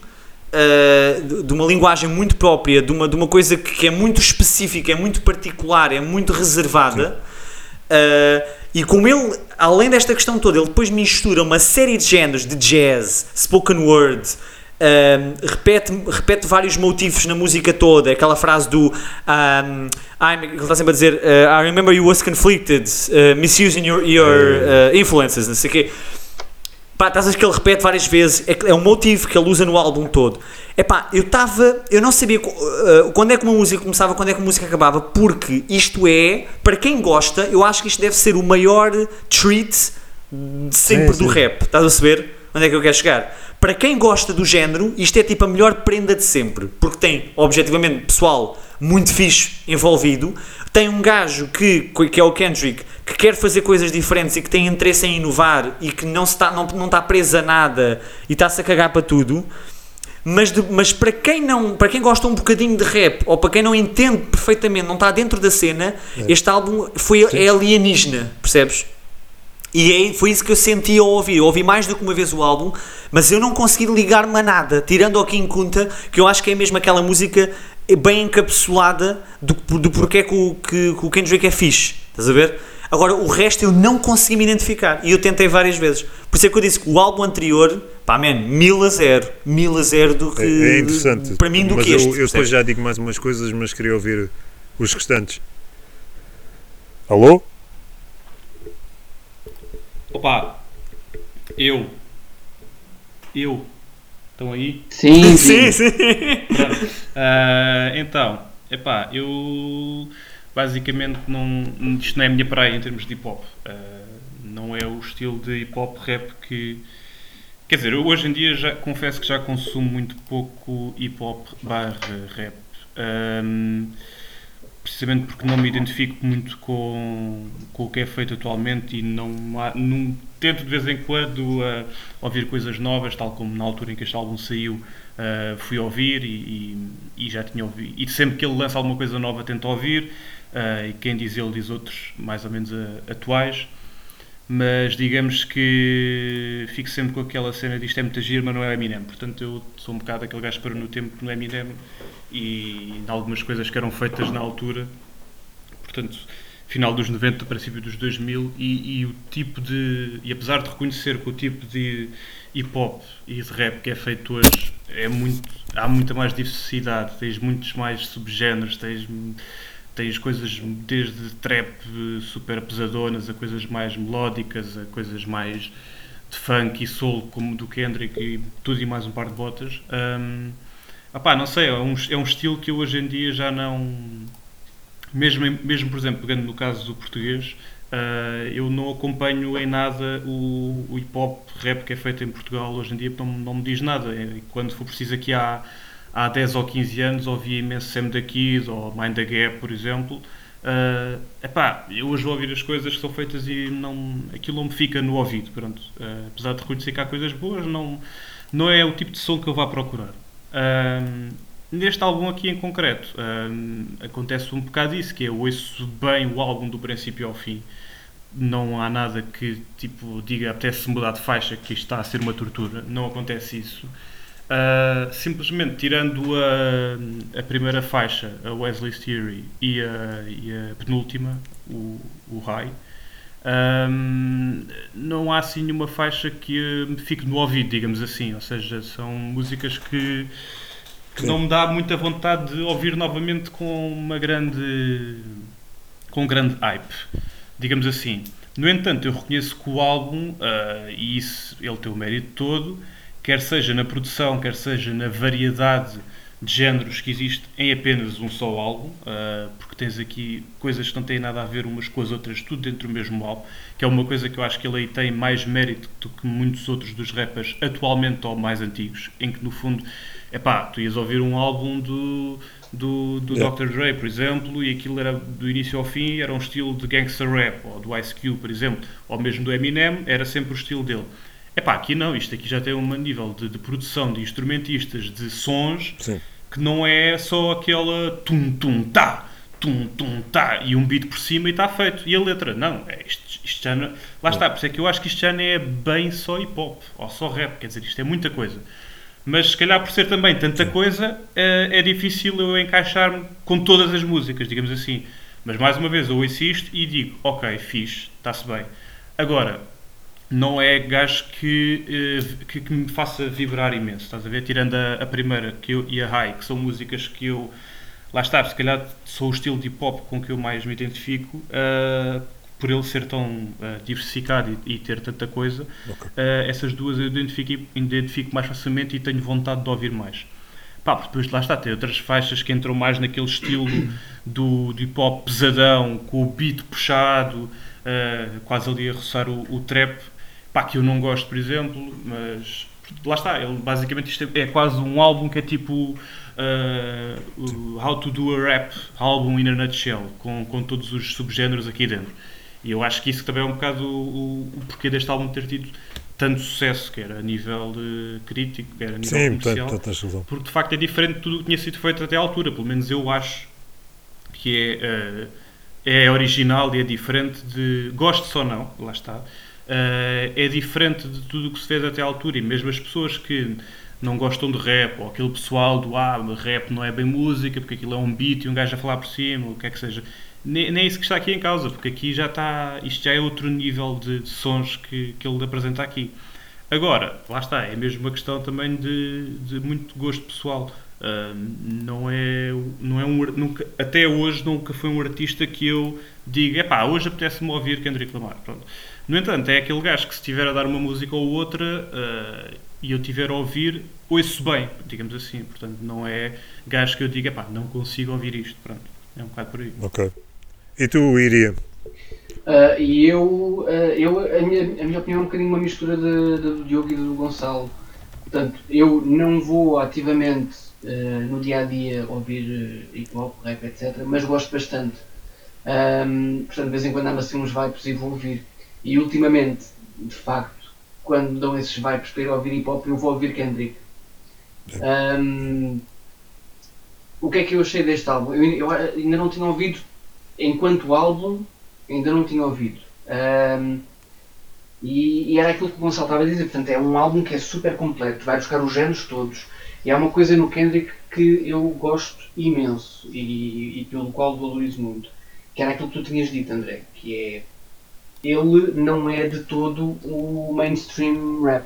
Uh, de uma linguagem muito própria, de uma, de uma coisa que, que é muito específica, é muito particular, é muito reservada. Uh, e como ele, além desta questão toda, ele depois mistura uma série de géneros de jazz, spoken word, um, repete, repete vários motivos na música toda, aquela frase do um, ele está sempre a dizer uh, I remember you was conflicted, uh, misusing your, your uh, influences, não sei o quê. Pá, estás a que ele repete várias vezes, é, é um motivo que ele usa no álbum todo. É pá, eu estava, eu não sabia uh, quando é que uma música começava, quando é que a música acabava, porque isto é, para quem gosta, eu acho que isto deve ser o maior treat de sempre sim, do sim. rap. Estás a perceber onde é que eu quero chegar? Para quem gosta do género, isto é tipo a melhor prenda de sempre, porque tem, objetivamente, pessoal muito fixe envolvido. Tem um gajo que, que é o Kendrick, que quer fazer coisas diferentes e que tem interesse em inovar e que não está, não, não está preso a nada e está-se a cagar para tudo. Mas, de, mas para quem não para quem gosta um bocadinho de rap ou para quem não entende perfeitamente, não está dentro da cena, é. este álbum foi, é alienígena, percebes? E é, foi isso que eu senti ao ouvir. Eu ouvi mais do que uma vez o álbum, mas eu não consegui ligar-me a nada, tirando ao King Kunta, que eu acho que é mesmo aquela música bem encapsulada do, do porquê que o, que, que o Kendrick é fixe. Estás a ver? Agora, o resto eu não consegui me identificar. E eu tentei várias vezes. Por isso é que eu disse que o álbum anterior, pá, man, mil a zero. Mil a zero do que. É, é interessante. para mim, do mas que este. Eu, eu depois já digo mais umas coisas, mas queria ouvir os restantes. Alô? Opa, eu. Eu. Estão aí? Sim, sim, sim. Uh, então, epá, eu basicamente não, isto não é a minha praia em termos de hip hop. Uh, não é o estilo de hip hop rap que. Quer dizer, eu hoje em dia já confesso que já consumo muito pouco hip hop barra rap. Um, precisamente porque não me identifico muito com, com o que é feito atualmente e não, há, não tento de vez em quando uh, ouvir coisas novas, tal como na altura em que este álbum saiu, uh, fui ouvir e, e, e, já tinha ouvido. E sempre que ele lança alguma coisa nova, tento ouvir. Uh, e quem diz ele diz outros mais ou menos atuais mas digamos que fico sempre com aquela cena de isto é muito giro, mas não é Eminem. Portanto, eu sou um bocado aquele gajo para no tempo no Eminem e em algumas coisas que eram feitas na altura. Portanto, final dos 90, princípio dos 2000 e, e o tipo de. E apesar de reconhecer que o tipo de hip hop e de rap que é feito hoje é muito. há muita mais diversidade, tens muitos mais subgéneros, tens tens coisas desde trap super pesadonas a coisas mais melódicas, a coisas mais de funk e soul, como do Kendrick e tudo e mais um par de botas. Um, opá, não sei, é um, é um estilo que eu hoje em dia já não. Mesmo, mesmo por exemplo, pegando no caso do português, uh, eu não acompanho em nada o, o hip hop rap que é feito em Portugal hoje em dia, não, não me diz nada. Quando for preciso aqui há há 10 ou 15 anos ouvia imenso Sam da Kid ou Mind the Gap, por exemplo. Uh, epá, eu hoje vou ouvir as coisas que são feitas e não, aquilo não me fica no ouvido. Pronto. Uh, apesar de reconhecer que há coisas boas, não, não é o tipo de som que eu vá procurar. Uh, neste álbum aqui em concreto, uh, acontece um bocado isso, que é eu ouço bem o álbum do princípio ao fim. Não há nada que tipo diga apetece mudar de faixa, que isto está a ser uma tortura. Não acontece isso. Uh, simplesmente tirando a, a, primeira faixa, a Wesley's Theory, e a, e a penúltima, o, o High, um, não há assim nenhuma faixa que me fique no ouvido, digamos assim. Ou seja, são músicas que, que não me dá muita vontade de ouvir novamente com uma grande. com um grande hype, digamos assim. No entanto, eu reconheço que o álbum, uh, e isso ele tem o mérito todo, quer seja na produção, quer seja na variedade de géneros que existe em apenas um só álbum, uh, porque tens aqui coisas que não têm nada a ver umas com as outras, tudo dentro do mesmo álbum, que é uma coisa que eu acho que ele aí tem mais mérito do que muitos outros dos rappers atualmente ou mais antigos, em que no fundo, é pá, tu ias ouvir um álbum do, do, do yeah. Dr. Dre, por exemplo, e aquilo era do início ao fim, era um estilo de gangster rap, ou do Ice Cube, por exemplo, ou mesmo do Eminem, era sempre o estilo dele. É pá, aqui não, isto aqui já tem um nível de, de produção de instrumentistas, de sons, Sim. que não é só aquela tum tum tá, tum tum tá, e um beat por cima e está feito. E a letra, não, é, isto, isto já não. Lá está, por isso é que eu acho que isto já não é bem só hip hop, ou só rap, quer dizer, isto é muita coisa. Mas se calhar por ser também tanta coisa, é, é difícil eu encaixar-me com todas as músicas, digamos assim. Mas mais uma vez, eu ouço isto e digo, ok, fixe, está-se bem. Agora, não é gajo que, eh, que, que, me faça vibrar imenso, estás a ver? Tirando a, a, primeira que eu, e a High, que são músicas que eu, lá está, se calhar sou o estilo de hip hop com que eu mais me identifico, uh, por ele ser tão uh, diversificado e, e, ter tanta coisa, okay. uh, essas duas eu identifico, identifico mais facilmente e tenho vontade de ouvir mais. Pá, depois lá está, tem outras faixas que entram mais naquele estilo do, do hip hop pesadão, com o beat puxado, quase ali a roçar o, o trap pá, que eu não gosto, por exemplo, mas lá está, ele basicamente isto é, é quase um álbum que é tipo uh, How to do a Rap álbum in a nutshell, com, com todos os subgéneros aqui dentro. E eu acho que isso também é um bocado o, o porquê deste álbum ter tido tanto sucesso, quer a nível de crítico, quer a nível Sim, comercial, tanto, porque de facto é diferente de tudo o que tinha sido feito até à altura, pelo menos eu acho que é, uh, é original e é diferente de. Gosto ou não, lá está é diferente de tudo o que se fez até à altura. E mesmo as pessoas que não gostam de rap, ou aquele pessoal do ah, rap não é bem música, porque aquilo é um beat e um gajo a falar por cima, o que é que seja. Nem, é isso que está aqui em causa, porque aqui já está. Isto já é outro nível de, de sons que, que ele apresenta aqui. Agora, lá está, é mesmo uma questão também de, de muito gosto pessoal. Uh, não é, não é um, nunca, até hoje nunca foi um artista que eu diga, epá, hoje apetece-me ouvir Kendrick Lamar. Pronto. No entanto, é aquele gajo que se estiver a dar uma música ou outra uh, e eu estiver a ouvir, ouço bem, digamos assim. Portanto, não é gajo que eu diga, pá, não consigo ouvir isto. Pronto, é um bocado por aí. Ok. E tu, Iria? Uh, e eu, uh, eu a, minha, a minha opinião é um bocadinho uma mistura de, de, do Diogo e do Gonçalo. Portanto, eu não vou ativamente uh, no dia a dia ouvir hip hop, rap, etc. Mas gosto bastante. Um, portanto, de vez em quando ando assim uns vibes e vou ouvir. E ultimamente, de facto, quando dão esses vibes para ir ouvir hip hop, eu vou ouvir Kendrick. Um, o que é que eu achei deste álbum? Eu, eu ainda não tinha ouvido enquanto álbum ainda não tinha ouvido. Um, e, e, era aquilo que o Gonçalo estava a dizer, portanto é um álbum que é super completo, vai buscar os géneros todos. E há uma coisa no Kendrick que eu gosto imenso e, e pelo qual valorizo muito, que era aquilo que tu tinhas dito, André, que é ele não é de todo o mainstream rap.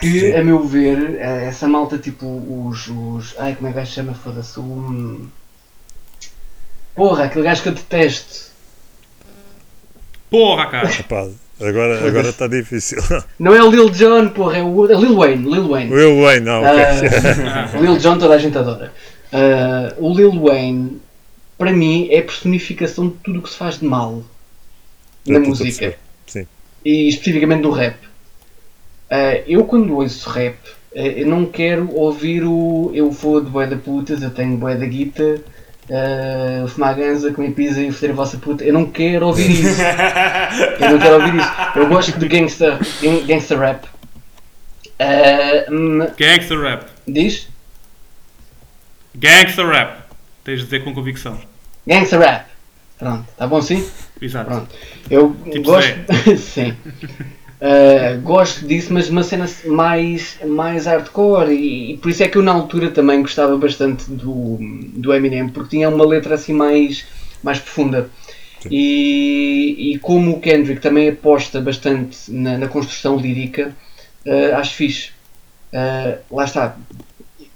Que, a meu ver, é essa malta tipo os. os ai, como é que se chama? Foda-se. Um, Porra, aquele gajo que eu detesto. Porra, cara. Epá, agora agora está difícil. Não é o Lil Jon, porra, é o é Lil Wayne. Lil Wayne. Lil Wayne, não, ok. Uh, Lil Jon toda a gente adora. Uh, o Lil Wayne, para mim, é a personificação de tudo o que se faz de mal na música. Sim. E especificamente no rap. Uh, eu quando ouço rap, eu não quero ouvir o eu vou de boé da putas, eu tenho boé da guita uh, fumar ganza, comer pizza e foder a vossa puta. Eu não quero ouvir isso. eu não quero ouvir isso. Eu gosto de gangsta, gangsta rap. Uh, gangsta rap. Diz? Gangsta rap. Tens de dizer com convicção. Gangsta rap. Pronto, tá bom assim? Exato. Pronto. Eu tipo gosto. Sim. Uh, gosto disso, mas uma cena mais, mais hardcore e, e, por isso é que eu na altura também gostava bastante do, do Eminem, porque tinha uma letra assim mais, mais profunda. E, e, como o Kendrick também aposta bastante na, na construção lírica, uh, acho fixe. Uh, lá está.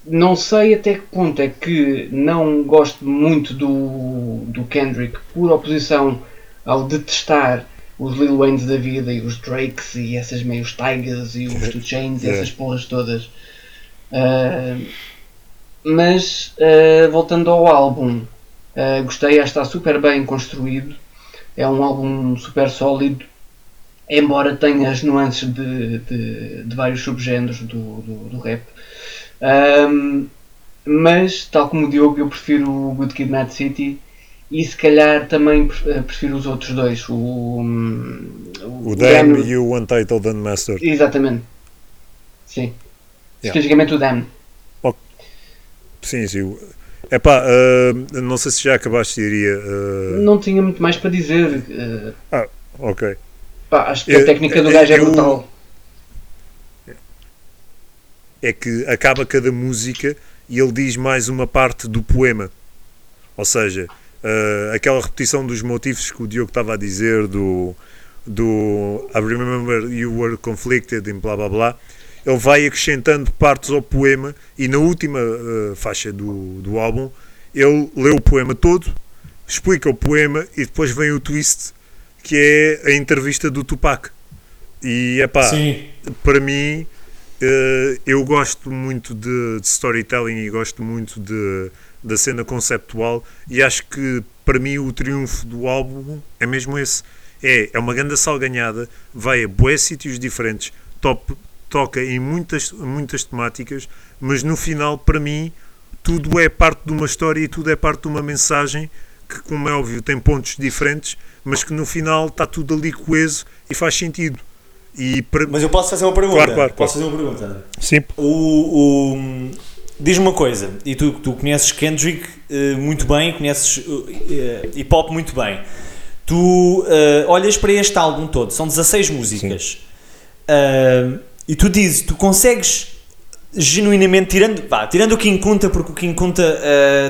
Não sei até que ponto é que não gosto muito do, do Kendrick por oposição ao detestar os Lil Waynes da vida e os Drakes e essas meios Tigers e os Two Chains e essas porras todas. Uh, mas uh, voltando ao álbum, uh, gostei, está super bem construído. É um álbum super sólido, embora tenha as nuances de, de, de vários subgéneros do, do, do rap. Um, mas, tal como o Diogo, eu prefiro o Good Kid Mad City e se calhar também eh, prefiro os outros dois, o, hum, o, o Damn e o Untitled Unmastered. Exatamente. Sim. Yeah. Especificamente o Damn. Oh. Sim, sim. Epá, uh, não sei se já acabaste, diria. Uh... Não tinha muito mais para dizer. Uh... Ah, ok. Pá, acho que a técnica do gajo é brutal. É que acaba cada música e ele diz mais uma parte do poema. Ou seja, uh, aquela repetição dos motivos que o Diogo estava a dizer do, do I remember you were conflicted em blá blá blá ele vai acrescentando partes ao poema e na última uh, faixa do, do álbum ele lê o poema todo explica o poema e depois vem o twist que é a entrevista do Tupac. E é pá, para mim uh, eu gosto muito de, de storytelling e gosto muito de da cena conceptual e acho que para mim o triunfo do álbum é mesmo esse. É, é uma grande salganhada, vai a boés sítios diferentes, top, toca em muitas, muitas temáticas, mas no final, para mim, tudo é parte de uma história e tudo é parte de uma mensagem que, como é óbvio, tem pontos diferentes, mas que no final está tudo ali coeso e faz sentido. E para... Mas eu posso fazer uma pergunta? Claro, claro. Posso fazer uma pergunta? Sim. O, o, Diz-me uma coisa, e tu, tu conheces Kendrick uh, muito bem, conheces uh, hip hop muito bem. Tu uh, olhas para este álbum todo, são 16 músicas, e tu dizes, tu consegues genuinamente, tirando, tirando o King Kunta, porque o King Kunta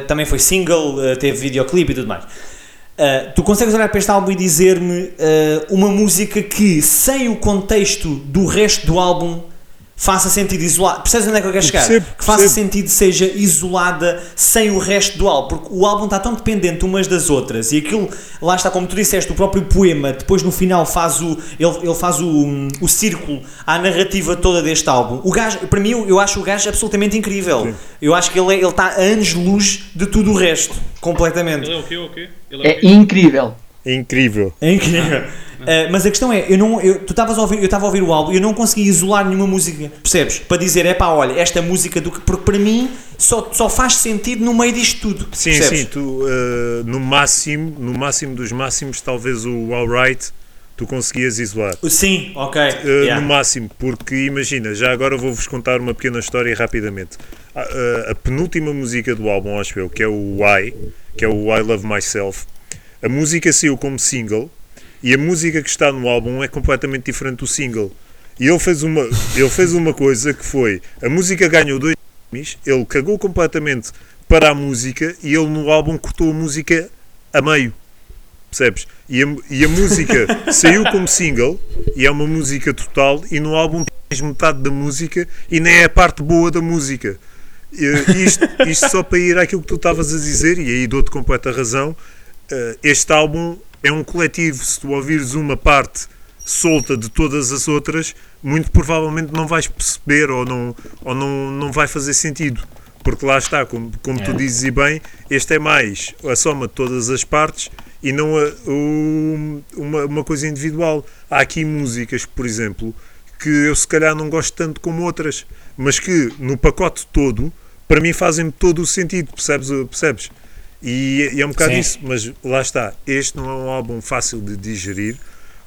também foi single, teve videoclipe e tudo mais. tu consegues olhar para este álbum e dizer-me uma música que, sem o contexto do resto do álbum, faça sentido isolado. Percebes onde é que eu quero chegar? percebo, que faça percebo. sentido seja isolada sem o resto do álbum, porque o álbum está tão dependente umas das outras e aquilo, lá está, como tu disseste, o próprio poema, depois no final faz o, ele, ele faz o, o círculo à narrativa toda deste álbum. O gajo, para mim, eu, acho o gajo absolutamente incrível. Eu acho que ele, é- ele está a anos-luz de tudo o resto, completamente. Ele é o quê? O quê? Ele é, o É quê? incrível. É incrível. É incrível. Uh, mas a questão é, eu não, eu, tu estavas a ouvir, eu estava a ouvir o álbum e eu não consegui isolar nenhuma música, percebes? Para dizer, é pá, olha, esta música do que, porque para mim só, só faz sentido no meio disto tudo. Sim, percebes? sim, tu eh, no máximo, no máximo dos máximos, talvez o Alright tu conseguias isolar. Sim, ok. Uh, yeah. No máximo, porque imagina, já agora vou-vos contar uma pequena história rapidamente. A, a- a penúltima música do álbum, acho eu, que é o Why, que é o I Love Myself, a música saiu como single e a música que está no álbum é completamente diferente do single. E ele fez uma, ele fez uma coisa que foi: a música ganhou dois Grammys, ele cagou completamente para a música e ele no álbum cortou a música a meio. Percebes? E a, e a música saiu como single e é uma música total e no álbum tens metade da música e nem é a parte boa da música. E Isto, isto só para ir àquilo que tu estavas a dizer, e aí dou-te completa razão. eh, Este álbum é um coletivo. Se tu ouvires uma parte solta de todas as outras, muito provavelmente não vais perceber ou não, ou não, não vai fazer sentido. Porque lá está, como, como tu dizes e bem, este é mais a soma de todas as partes e não a- o- uma, uma coisa individual. Há aqui músicas, por exemplo, que eu se calhar não gosto tanto como outras, mas que no pacote todo, para mim fazem todo o sentido, percebes? percebes? E, e é um bocado Sim. isso, mas lá está, este não é um álbum fácil de digerir,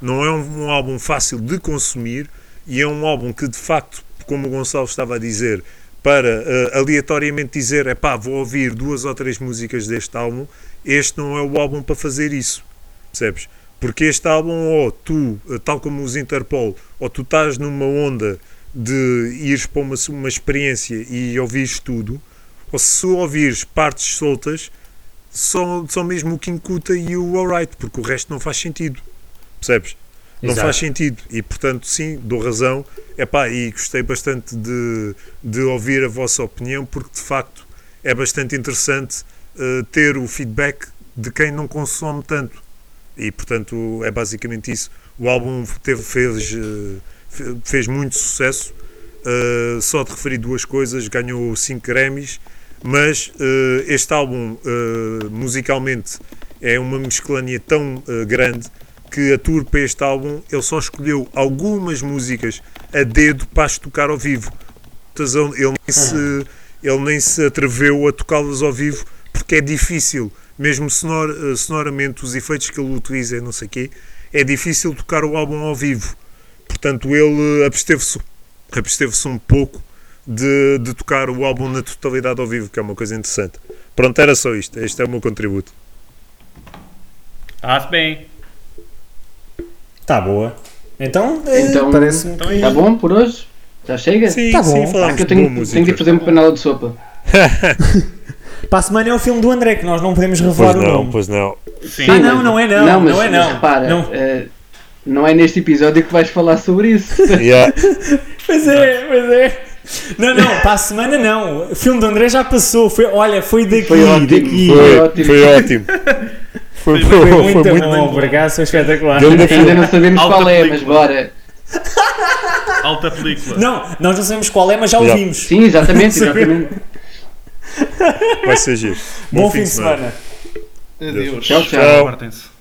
não é um, um álbum fácil de consumir e é um álbum que de facto, como o Gonçalo estava a dizer, para eh, aleatoriamente dizer, é pá, vou ouvir duas ou três músicas deste álbum, este não é o álbum para fazer isso, percebes? Porque este álbum, ou tu, eh, tal como os Interpol, ou tu estás numa onda de ires para uma, uma experiência e ouvires tudo, ou se ouvires partes soltas, só, só mesmo o Kinkuta e o Alright, porque o resto não faz sentido, percebes? Não Exato. faz sentido. E portanto sim, dou razão. Epá, e gostei bastante de, de ouvir a vossa opinião porque de facto é bastante interessante eh, ter o feedback de quem não consome tanto. E portanto é basicamente isso. O álbum teve, fez, eh, fe- fez muito sucesso. Uh, só de referir duas coisas, ganhou 5 Grammys, mas uh, este álbum uh, musicalmente é uma mesclania tão uh, grande que a tour para este álbum ele só escolheu algumas músicas a dedo para as tocar ao vivo. Ele nem se, ele nem se atreveu a tocá-las ao vivo porque é difícil, mesmo sonor, sonoramente, os efeitos que ele utiliza não sei quê, é difícil tocar o álbum ao vivo. Portanto, ele absteve-se absteve-se um pouco de, de tocar o álbum na totalidade ao vivo, que é uma coisa interessante. Pronto, era só isto. Este é o meu contributo. Ah, bem. Tá boa. Então, eh, Então- parece-me Então que- é Tá bom por hoje? Já chega? Sim, Tá bom. sim, Ah, que eu tenho, tenho de ir fazer uma panela de sopa. Para a semana é o filme do André, que nós não podemos Pois revelar o não, nome. pois não. Sim. Ah, não, não é não, Não, mas, não é mas não. repara, Não. eh, não é neste episódio que vais falar sobre isso. Yeah. Pois é, pois é. Não, não, para a semana não. O filme do André já passou. Foi, olha, foi daqui, Foi ótimo. daqui. Foi Foi, ótimo. foi ótimo. Foi, Foi foi muito, muito bom, acaso foi espetacular. Ainda não sabemos Alta qual é, mas película. bora. Alta película. Não, nós não sabemos qual é, mas já Já. ouvimos. Sim, exatamente, exatamente. Vai ser giro. Bom, fim de semana. Adeus. Tchau, tchau. Apartem-se.